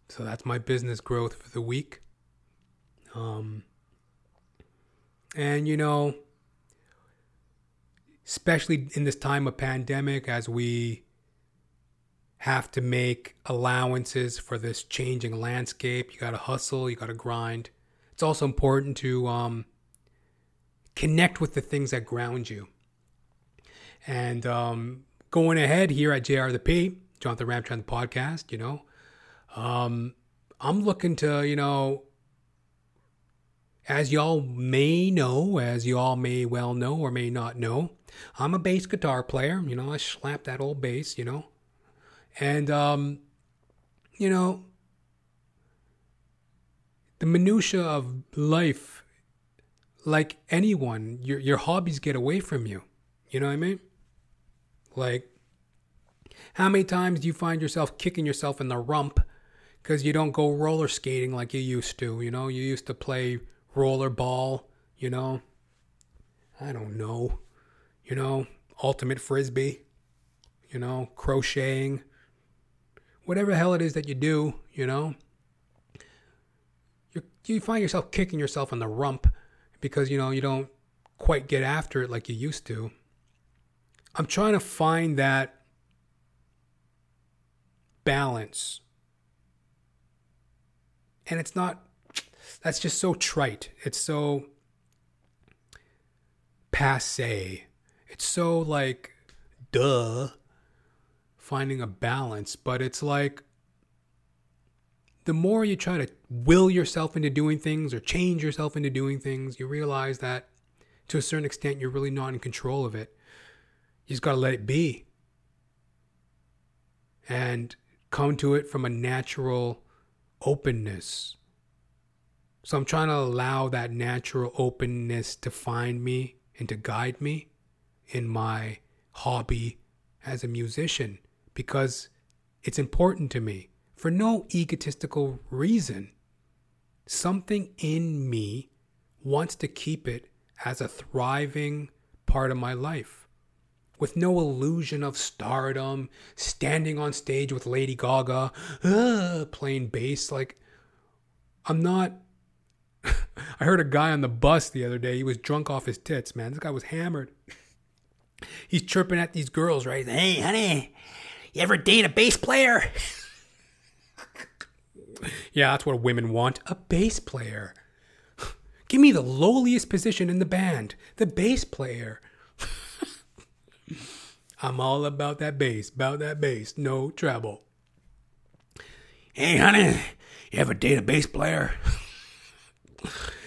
So that's my business growth for the week. Um, and you know, especially in this time of pandemic, as we have to make allowances for this changing landscape, you got to hustle, you got to grind. It's also important to um, connect with the things that ground you. And um, going ahead here at JR the P, Jonathan Ramcharan podcast, you know, um, I'm looking to, you know, as y'all may know, as y'all may well know or may not know, I'm a bass guitar player. You know, I slap that old bass, you know. And, um, you know, the minutia of life, like anyone, your, your hobbies get away from you. You know what I mean? Like, how many times do you find yourself kicking yourself in the rump because you don't go roller skating like you used to? You know, you used to play roller ball, you know. I don't know. You know, ultimate frisbee, you know, crocheting, whatever the hell it is that you do, you know. you you find yourself kicking yourself in the rump because, you know, you don't quite get after it like you used to. I'm trying to find that balance. And it's not that's just so trite. It's so passe. It's so like, duh, finding a balance. But it's like, the more you try to will yourself into doing things or change yourself into doing things, you realize that to a certain extent, you're really not in control of it. You just got to let it be and come to it from a natural openness so I'm trying to allow that natural openness to find me and to guide me in my hobby as a musician because it's important to me for no egotistical reason. Something in me wants to keep it as a thriving part of my life with no illusion of stardom, standing on stage with Lady Gaga, uh, playing bass. Like, I'm not [laughs] I heard a guy on the bus the other day. He was drunk off his tits, man. This guy was hammered. [laughs] He's chirping at these girls, right? Hey, honey, you ever date a bass player? [laughs] Yeah, that's what women want a bass player. Give me the lowliest position in the band, the bass player. I'm all about that bass, about that bass, no trouble. Hey, honey, you ever date a bass player? [laughs]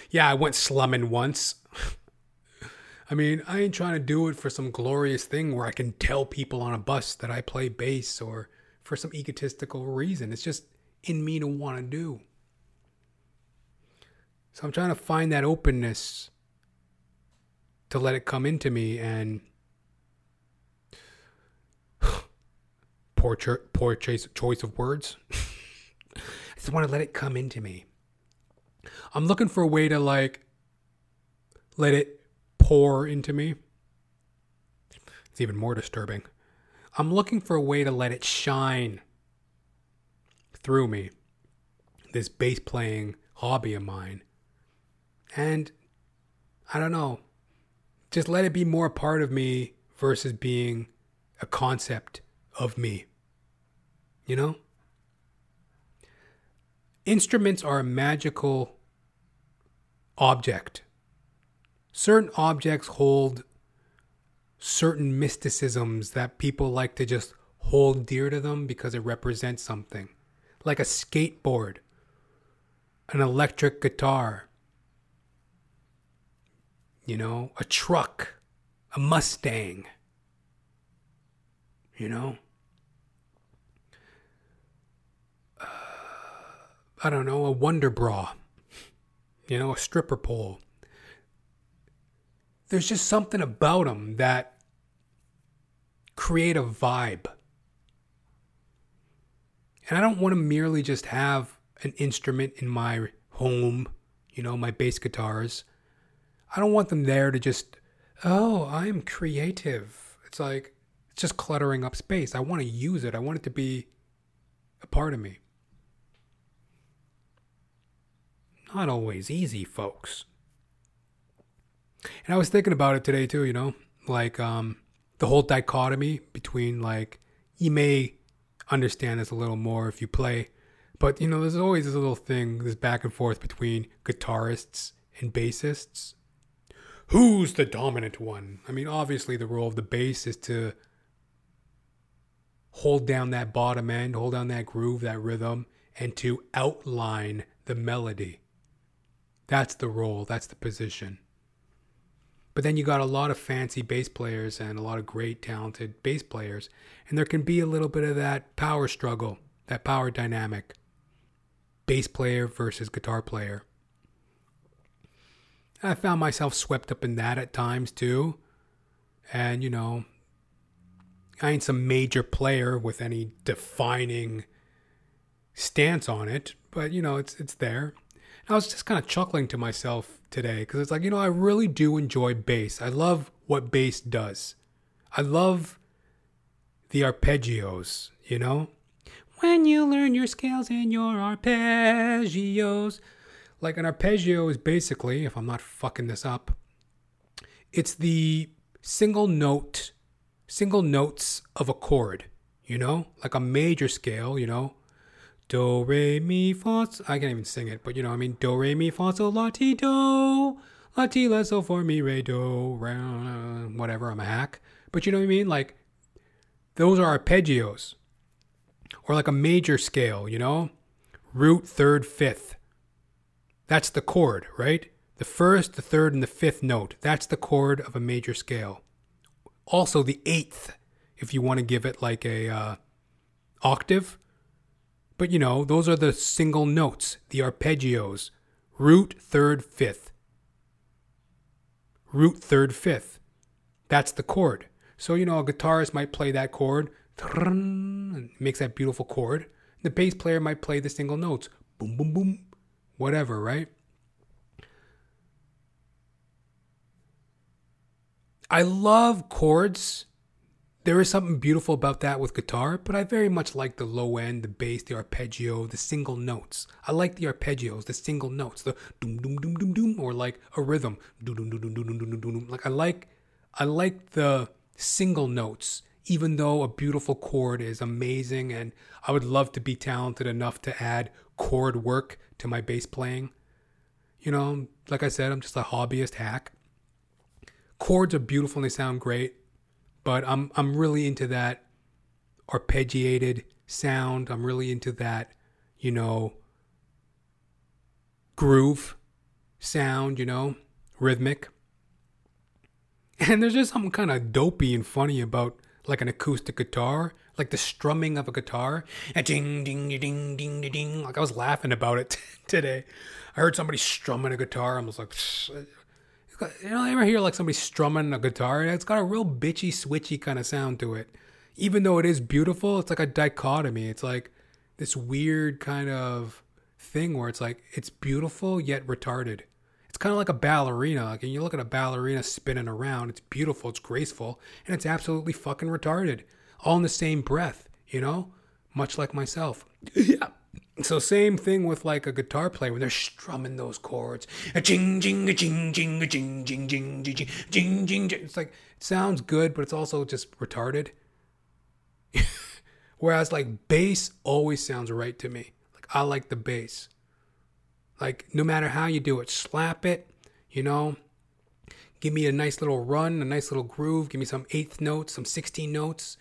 Yeah, I went slumming once. I mean, I ain't trying to do it for some glorious thing where I can tell people on a bus that I play bass or for some egotistical reason. It's just in me to want to do. So I'm trying to find that openness to let it come into me and poor cho- poor choice choice of words. I just want to let it come into me. I'm looking for a way to like let it pour into me. It's even more disturbing. I'm looking for a way to let it shine through me. This bass playing hobby of mine. And I don't know. Just let it be more part of me versus being a concept of me. You know? Instruments are a magical object. Certain objects hold certain mysticisms that people like to just hold dear to them because it represents something. Like a skateboard, an electric guitar, you know, a truck, a Mustang, you know? Uh, I don't know, a Wonder Bra you know, a stripper pole. There's just something about them that create a vibe. And I don't want to merely just have an instrument in my home, you know, my bass guitars. I don't want them there to just, oh, I'm creative. It's like, it's just cluttering up space. I want to use it, I want it to be a part of me. Not always easy, folks. And I was thinking about it today too, you know, like um, the whole dichotomy between like you may understand this a little more if you play, but you know, there's always this little thing, this back and forth between guitarists and bassists. Who's the dominant one? I mean, obviously, the role of the bass is to hold down that bottom end, hold down that groove, that rhythm, and to outline the melody. That's the role, that's the position. But then you got a lot of fancy bass players and a lot of great talented bass players, and there can be a little bit of that power struggle, that power dynamic. Bass player versus guitar player. I found myself swept up in that at times too. And, you know, I ain't some major player with any defining stance on it, but you know, it's it's there. I was just kind of chuckling to myself today because it's like, you know, I really do enjoy bass. I love what bass does. I love the arpeggios, you know? When you learn your scales and your arpeggios. Like an arpeggio is basically, if I'm not fucking this up, it's the single note, single notes of a chord, you know? Like a major scale, you know? Do, re, mi, fa. I can't even sing it, but you know, I mean, do, re, mi, fa, sol, la, ti, do. La, ti, la, sol, for, mi, re, do, re, whatever. I'm a hack. But you know what I mean? Like, those are arpeggios. Or like a major scale, you know? Root, third, fifth. That's the chord, right? The first, the third, and the fifth note. That's the chord of a major scale. Also, the eighth, if you want to give it like a uh, octave but you know, those are the single notes, the arpeggios. Root, third, fifth. Root, third, fifth. That's the chord. So, you know, a guitarist might play that chord, and makes that beautiful chord. The bass player might play the single notes, boom, boom, boom, whatever, right? I love chords there is something beautiful about that with guitar, but I very much like the low end, the bass, the arpeggio, the single notes. I like the arpeggios, the single notes, the doom doom doom doom doom, or like a rhythm, doom doom doom doom doom doom doom doom. Like I like, I like the single notes, even though a beautiful chord is amazing and I would love to be talented enough to add chord work to my bass playing. You know, like I said, I'm just a hobbyist hack. Chords are beautiful and they sound great, but I'm I'm really into that arpeggiated sound. I'm really into that, you know, groove sound, you know, rhythmic. And there's just something kind of dopey and funny about like an acoustic guitar, like the strumming of a guitar. And ding, ding, ding, ding, ding, ding. Like I was laughing about it [laughs] today. I heard somebody strumming a guitar. I was like, you know, I ever hear like somebody strumming a guitar? It's got a real bitchy, switchy kind of sound to it. Even though it is beautiful, it's like a dichotomy. It's like this weird kind of thing where it's like it's beautiful yet retarded. It's kind of like a ballerina. Like, and you look at a ballerina spinning around, it's beautiful, it's graceful, and it's absolutely fucking retarded. All in the same breath, you know? Much like myself. [laughs] So same thing with like a guitar player when they're strumming those chords. A jing jing a jing jing a jing jing jing jing jing jing. It's like it sounds good, but it's also just retarded. [laughs] Whereas like bass always sounds right to me. Like I like the bass. Like no matter how you do it, slap it, you know. Give me a nice little run, a nice little groove. Give me some eighth notes, some 16 notes.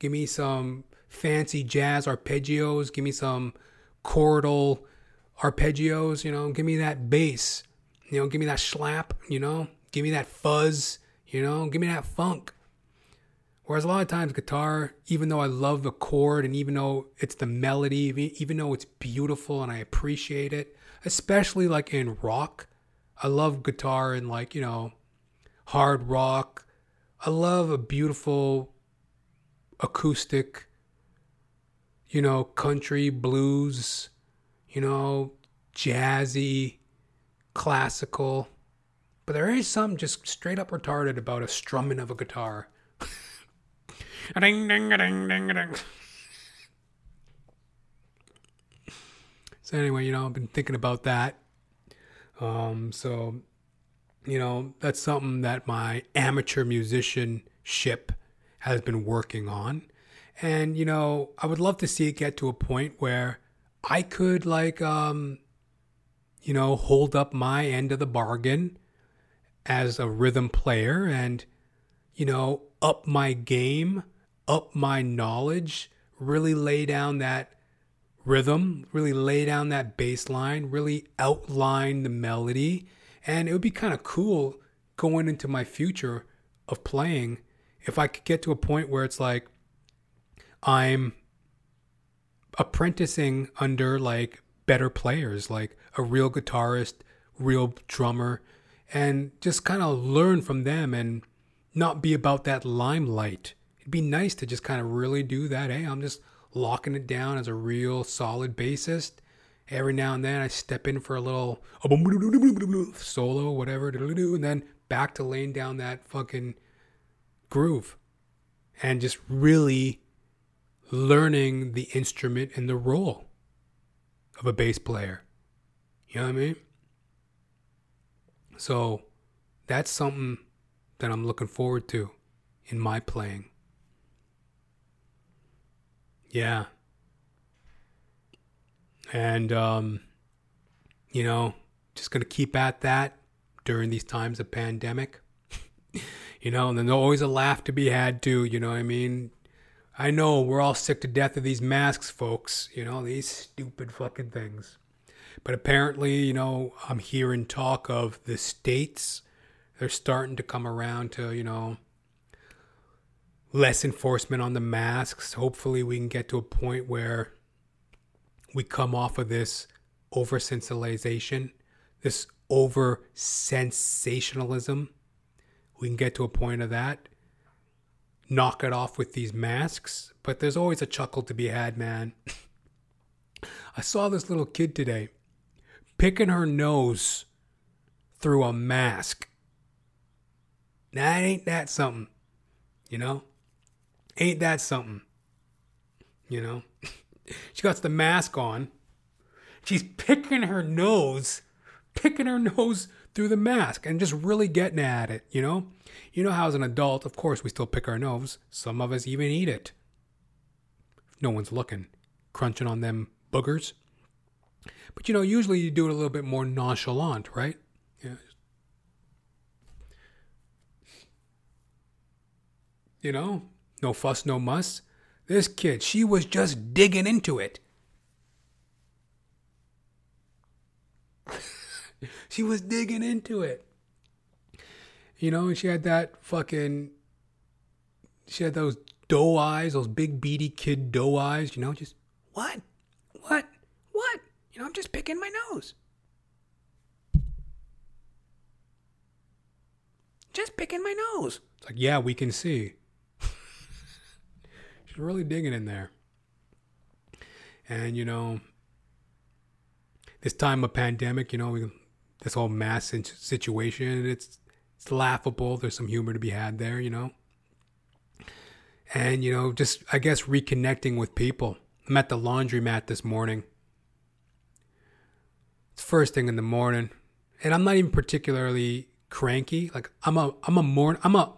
Give me some fancy jazz arpeggios. Give me some chordal arpeggios, you know. Give me that bass, you know. Give me that slap, you know. Give me that fuzz, you know. Give me that funk. Whereas a lot of times guitar, even though I love the chord and even though it's the melody, even though it's beautiful and I appreciate it, especially like in rock. I love guitar and like, you know, hard rock. I love a beautiful acoustic, you know, country, blues, you know, jazzy, classical. But there is something just straight up retarded about a strumming of a guitar. [laughs] ding, ding, ding, ding, ding. So anyway, you know, I've been thinking about that. Um, so, you know, that's something that my amateur musicianship has been working on. And, you know, I would love to see it get to a point where I could like um you know, hold up my end of the bargain as a rhythm player and you know, up my game, up my knowledge, really lay down that rhythm, really lay down that bass line, really outline the melody. And it would be kind of cool going into my future of playing if I could get to a point where it's like I'm apprenticing under like better players, like a real guitarist, real drummer, and just kind of learn from them and not be about that limelight. It'd be nice to just kind of really do that. Hey, I'm just locking it down as a real solid bassist. Every now and then I step in for a little solo, whatever, and then back to laying down that fucking groove and just really learning the instrument and the role of a bass player. You know what I mean? So that's something that I'm looking forward to in my playing. Yeah. And, um, you know, just going to keep at that during these times of pandemic. [laughs] you know, and then there's always a laugh to be had too, you know what I mean? I know we're all sick to death of these masks, folks, you know, these stupid fucking things. But apparently, you know, I'm hearing talk of the states. They're starting to come around to, you know, less enforcement on the masks. Hopefully, we can get to a point where we come off of this over this over sensationalism. We can get to a point of that. Knock it off with these masks. But there's always a chuckle to be had, man. [laughs] I saw this little kid today picking her nose through a mask. Now, ain't that something? You know? Ain't that something? You know? [laughs] she got the mask on. She's picking her nose, picking her nose through the mask and just really getting at it, you know? You know how as an adult, of course, we still pick our nose. Some of us even eat it. No one's looking, crunching on them boogers. But you know, usually you do it a little bit more nonchalant, right? Yeah. You know, no fuss, no muss. This kid, she was just digging into it. [laughs] she was digging into it. You know, and she had that fucking. She had those doe eyes, those big beady kid doe eyes, you know, just, what? What? What? You know, I'm just picking my nose. Just picking my nose. It's like, yeah, we can see. [laughs] She's really digging in there. And, you know, this time of pandemic, you know, we, this whole mass situation, it's, it's laughable. There's some humor to be had there, you know. And, you know, just, I guess, reconnecting with people. I'm at the laundromat this morning. It's first thing in the morning. And I'm not even particularly cranky. Like I'm a I'm a morning I'm a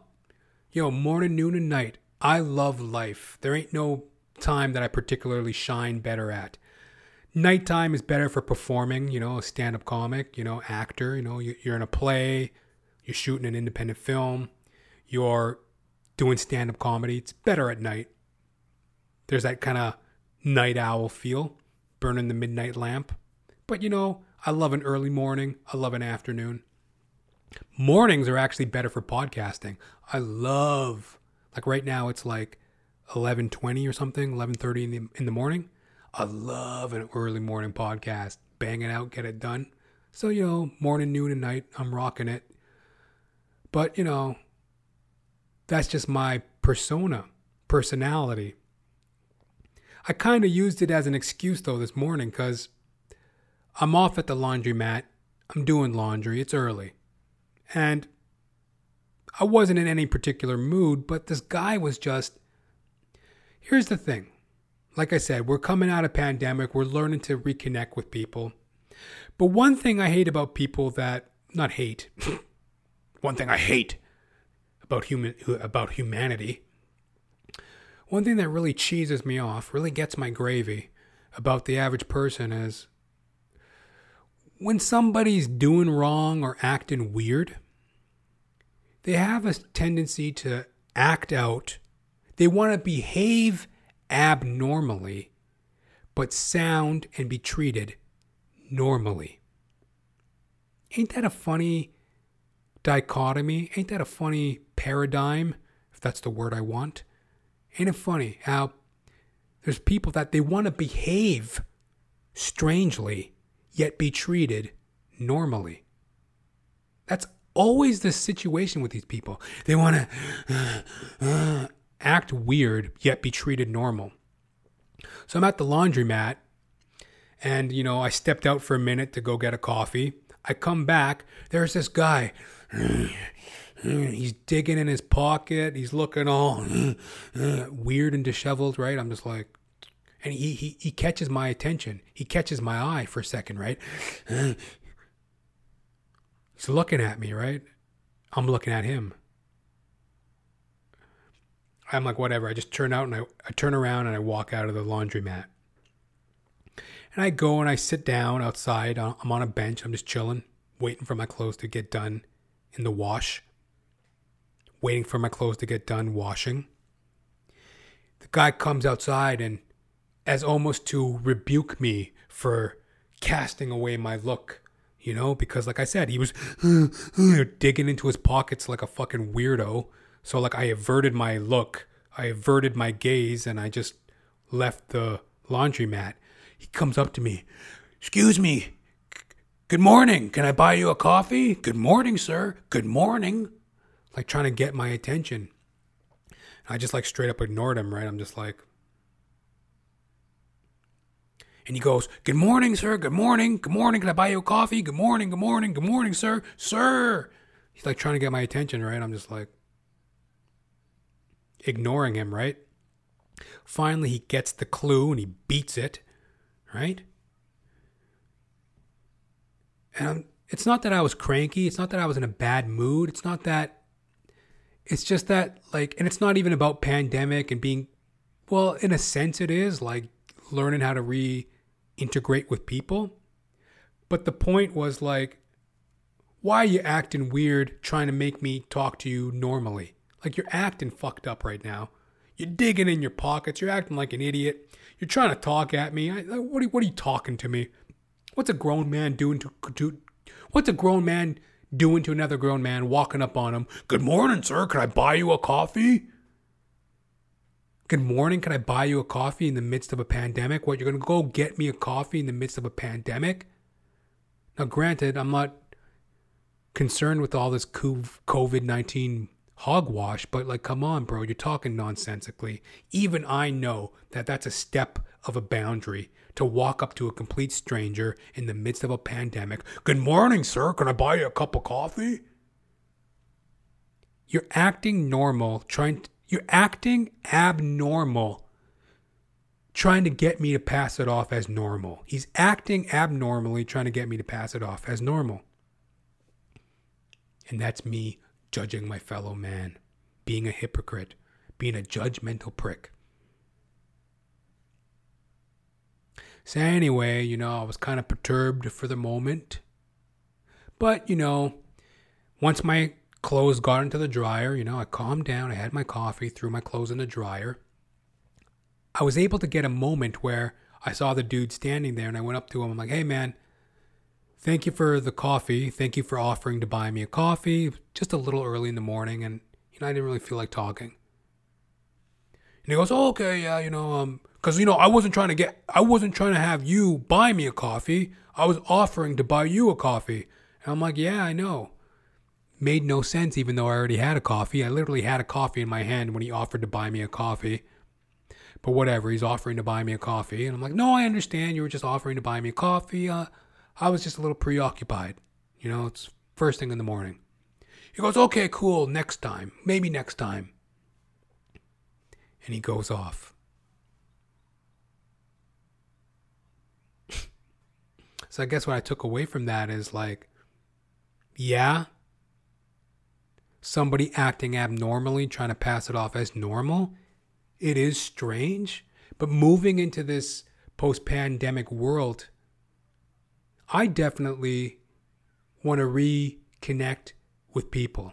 yo, know, morning, noon, and night. I love life. There ain't no time that I particularly shine better at. Nighttime is better for performing, you know, a stand up comic, you know, actor, you know, you're in a play, you're shooting an independent film, you're doing stand up comedy. It's better at night. There's that kind of night owl feel, burning the midnight lamp. But you know, I love an early morning, I love an afternoon. Mornings are actually better for podcasting. I love like right now it's like 11:20 or something, 11:30 in the in the morning. I love an early morning podcast. Bang it out, get it done. So, you know, morning, noon, and night, I'm rocking it. But, you know, that's just my persona, personality. I kind of used it as an excuse though this morning because I'm off at the laundromat. I'm doing laundry. It's early. And I wasn't in any particular mood, but this guy was just. Here's the thing. Like I said, we're coming out of pandemic. We're learning to reconnect with people. But one thing I hate about people that not hate. [laughs] one thing I hate about human about humanity. One thing that really cheeses me off, really gets my gravy about the average person is when somebody's doing wrong or acting weird, they have a tendency to act out. They want to behave abnormally, but sound and be treated normally. Ain't that a funny dichotomy? Ain't that a funny paradigm, if that's the word I want? Ain't it funny how there's people that they want to behave strangely, yet be treated normally? That's always the situation with these people. They want to uh, uh, act weird, yet be treated normal. So I'm at the laundromat, and, you know, I stepped out for a minute to go get a coffee. I come back, there's this guy. He's digging in his pocket. He's looking all weird and disheveled, right? I'm just like, and he, he, he catches my attention. He catches my eye for a second, right? He's looking at me, right? I'm looking at him. I'm like, whatever. I just turn out and I, I turn around and I walk out of the laundromat. And I go and I sit down outside. I'm on a bench. I'm just chilling, waiting for my clothes to get done in the wash. Waiting for my clothes to get done washing. The guy comes outside and, as almost to rebuke me for casting away my look, you know, because like I said, he was [gasps] digging into his pockets like a fucking weirdo. So like I averted my look, I averted my gaze, and I just left the laundromat. He comes up to me. Excuse me. Good morning. Can I buy you a coffee? Good morning, sir. Good morning. Like trying to get my attention. I just like straight up ignored him, right? I'm just like, and he goes, Good morning, sir. Good morning. Good morning. Can I buy you a coffee? Good morning. Good morning. Good morning, sir. Sir. He's like trying to get my attention, right? I'm just like ignoring him, right? Finally, he gets the clue and he beats it, right? And I'm, it's not that I was cranky. It's not that I was in a bad mood. It's not that. It's just that, like, and it's not even about pandemic and being, well, in a sense, it is like learning how to reintegrate with people. But the point was like, why are you acting weird trying to make me talk to you normally? Like, you're acting fucked up right now. You're digging in your pockets. You're acting like an idiot. You're trying to talk at me. I, what, are, what are you talking to me? What's a grown man doing to, to What's a grown man doing to another grown man, walking up on him? Good morning, sir. Can I buy you a coffee? Good morning. Can I buy you a coffee in the midst of a pandemic? What, you're going to go get me a coffee in the midst of a pandemic? Now, granted, I'm not concerned with all this COVID 19 hogwash, but like, come on, bro, you're talking nonsensically. Even I know that that's a step of a boundary to walk up to a complete stranger in the midst of a pandemic. Good morning, sir. Can I buy you a cup of coffee? You're acting normal, trying to, you're acting abnormal, trying to get me to pass it off as normal. He's acting abnormally, trying to get me to pass it off as normal. And that's me judging my fellow man, being a hypocrite, being a judgmental prick. So, anyway, you know, I was kind of perturbed for the moment. But, you know, once my clothes got into the dryer, you know, I calmed down. I had my coffee, threw my clothes in the dryer. I was able to get a moment where I saw the dude standing there and I went up to him. I'm like, hey, man, thank you for the coffee. Thank you for offering to buy me a coffee. Just a little early in the morning and, you know, I didn't really feel like talking. And he goes, oh, okay, yeah, you know, um, because, you know, I wasn't trying to get, I wasn't trying to have you buy me a coffee. I was offering to buy you a coffee. And I'm like, yeah, I know. Made no sense, even though I already had a coffee. I literally had a coffee in my hand when he offered to buy me a coffee. But whatever, he's offering to buy me a coffee. And I'm like, no, I understand. You were just offering to buy me a coffee. Uh, I was just a little preoccupied. You know, it's first thing in the morning. He goes, okay, cool, next time. Maybe next time. And he goes off. [laughs] So I guess what I took away from that is like, yeah, somebody acting abnormally, trying to pass it off as normal. It is strange, but moving into this post pandemic world, I definitely want to reconnect with people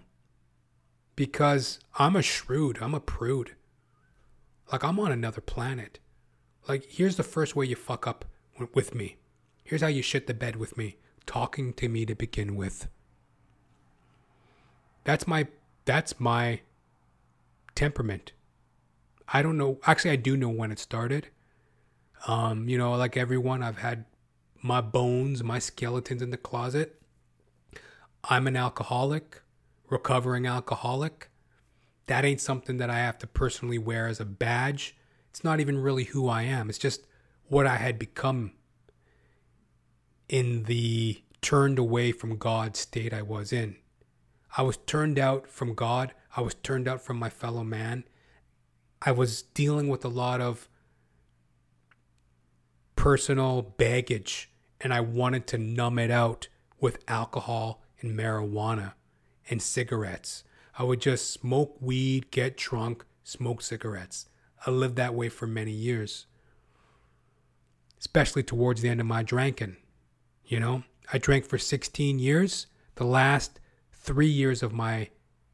because I'm a shrewd, I'm a prude. Like, I'm on another planet. Like, here's the first way you fuck up with me Here's how you shit the bed with me talking to me to begin with. That's my that's my temperament. I don't know. Actually, I do know when it started. Um, you know, like everyone, I've had my bones, my skeletons in the closet. I'm an alcoholic, recovering alcoholic. That ain't something that I have to personally wear as a badge. It's not even really who I am. It's just what I had become in the turned away from God state I was in. I was turned out from God. I was turned out from my fellow man. I was dealing with a lot of personal baggage and I wanted to numb it out with alcohol and marijuana and cigarettes. I would just smoke weed, get drunk, smoke cigarettes. I lived that way for many years, especially towards the end of my drinking. You know, I drank for 16 years. The last three years of my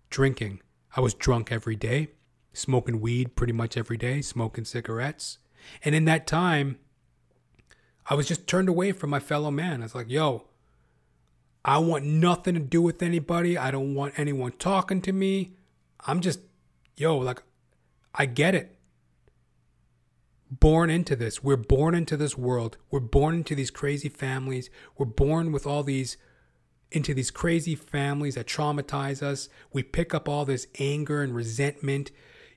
drinking, I was drunk every day, smoking weed pretty much every day, smoking cigarettes. And in that time, I was just turned away from my fellow man. I was like, yo, I want nothing to do with anybody. I don't want anyone talking to me. I'm just, yo, like, I get it born into this. We're born into this world. We're born into these crazy families. We're born with all these into these crazy families that traumatize us. We pick up all this anger and resentment,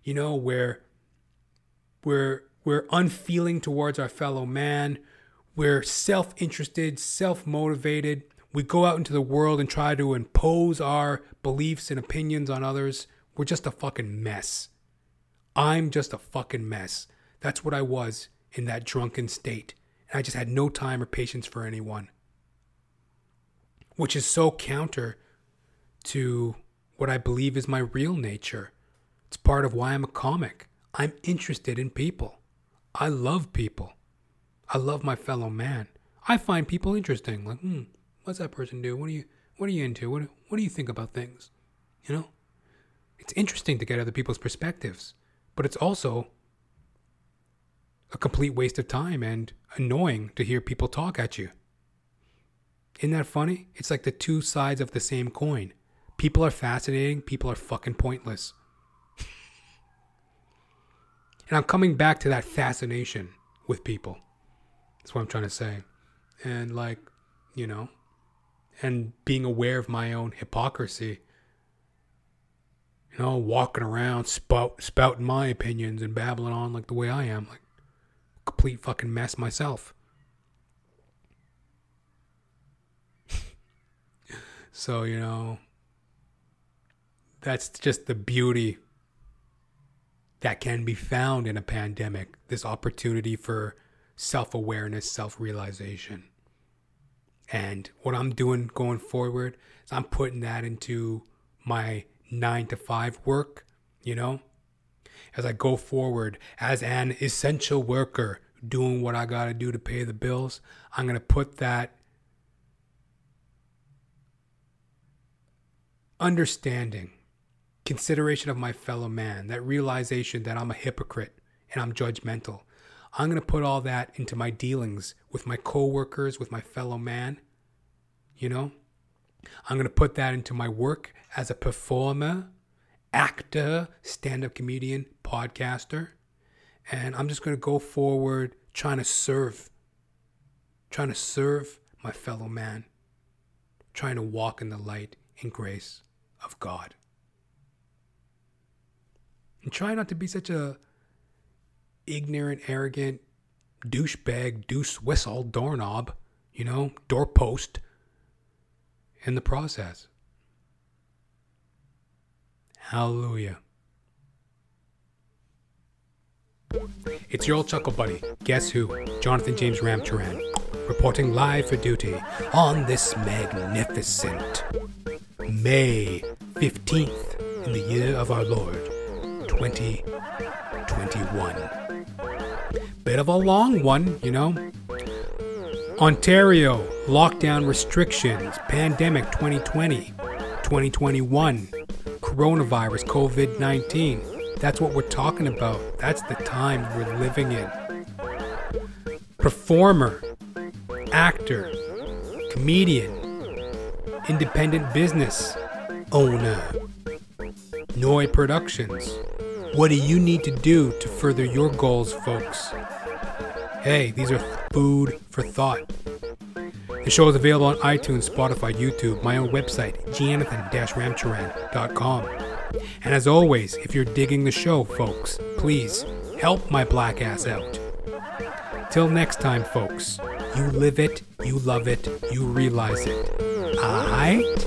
you know, where we're we're unfeeling towards our fellow man. We're self-interested, self-motivated. We go out into the world and try to impose our beliefs and opinions on others. We're just a fucking mess. I'm just a fucking mess. That's what I was in that drunken state. And I just had no time or patience for anyone. which is so counter to what I believe is my real nature. It's part of why I'm a comic. I'm interested in people. I love people. I love my fellow man. I find people interesting. Like, hmm, what's that person do? What are you what are you into? What what do you think about things? You know? It's interesting to get other people's perspectives, but it's also a complete waste of time and annoying to hear people talk at you. Isn't that funny? It's like the two sides of the same coin. People are fascinating, people are fucking pointless. [laughs] and I'm coming back to that fascination with people. That's what I'm trying to say. And like, you know, and being aware of my own hypocrisy. You know, walking around spout, spouting my opinions and babbling on like the way I am, like complete fucking mess myself. [laughs] so, you know, that's just the beauty that can be found in a pandemic this opportunity for self awareness, self realization. And what I'm doing going forward is I'm putting that into my nine to five work, you know, as I go forward as an essential worker doing what I got to do to pay the bills. I'm going to put that understanding, consideration of my fellow man, that realization that I'm a hypocrite and I'm judgmental. I'm going to put all that into my dealings with my coworkers, with my fellow man. You know, I'm going to put that into my work as a performer, actor, stand up comedian, podcaster. And I'm just going to go forward trying to serve, trying to serve my fellow man, trying to walk in the light and grace of God. And try not to be such a ignorant, arrogant douchebag, deuce whistle, doorknob, you know, doorpost in the process. Hallelujah. It's your old chuckle buddy. Guess who? Jonathan James Ramcharan, reporting live for duty on this magnificent May 15th in the year of our Lord 2021. Bit of a long one, you know. Ontario, lockdown restrictions, pandemic 2020, 2021, coronavirus, COVID 19. That's what we're talking about. That's the time we're living in. Performer, actor, comedian, independent business owner, Noi Productions. What do you need to do to further your goals, folks? Hey, these are food for thought. The show is available on iTunes, Spotify, YouTube, my own website, jonathan-ramcharan.com. And as always, if you're digging the show, folks, please help my black ass out. Till next time, folks, you live it, you love it, you realize it. Aight?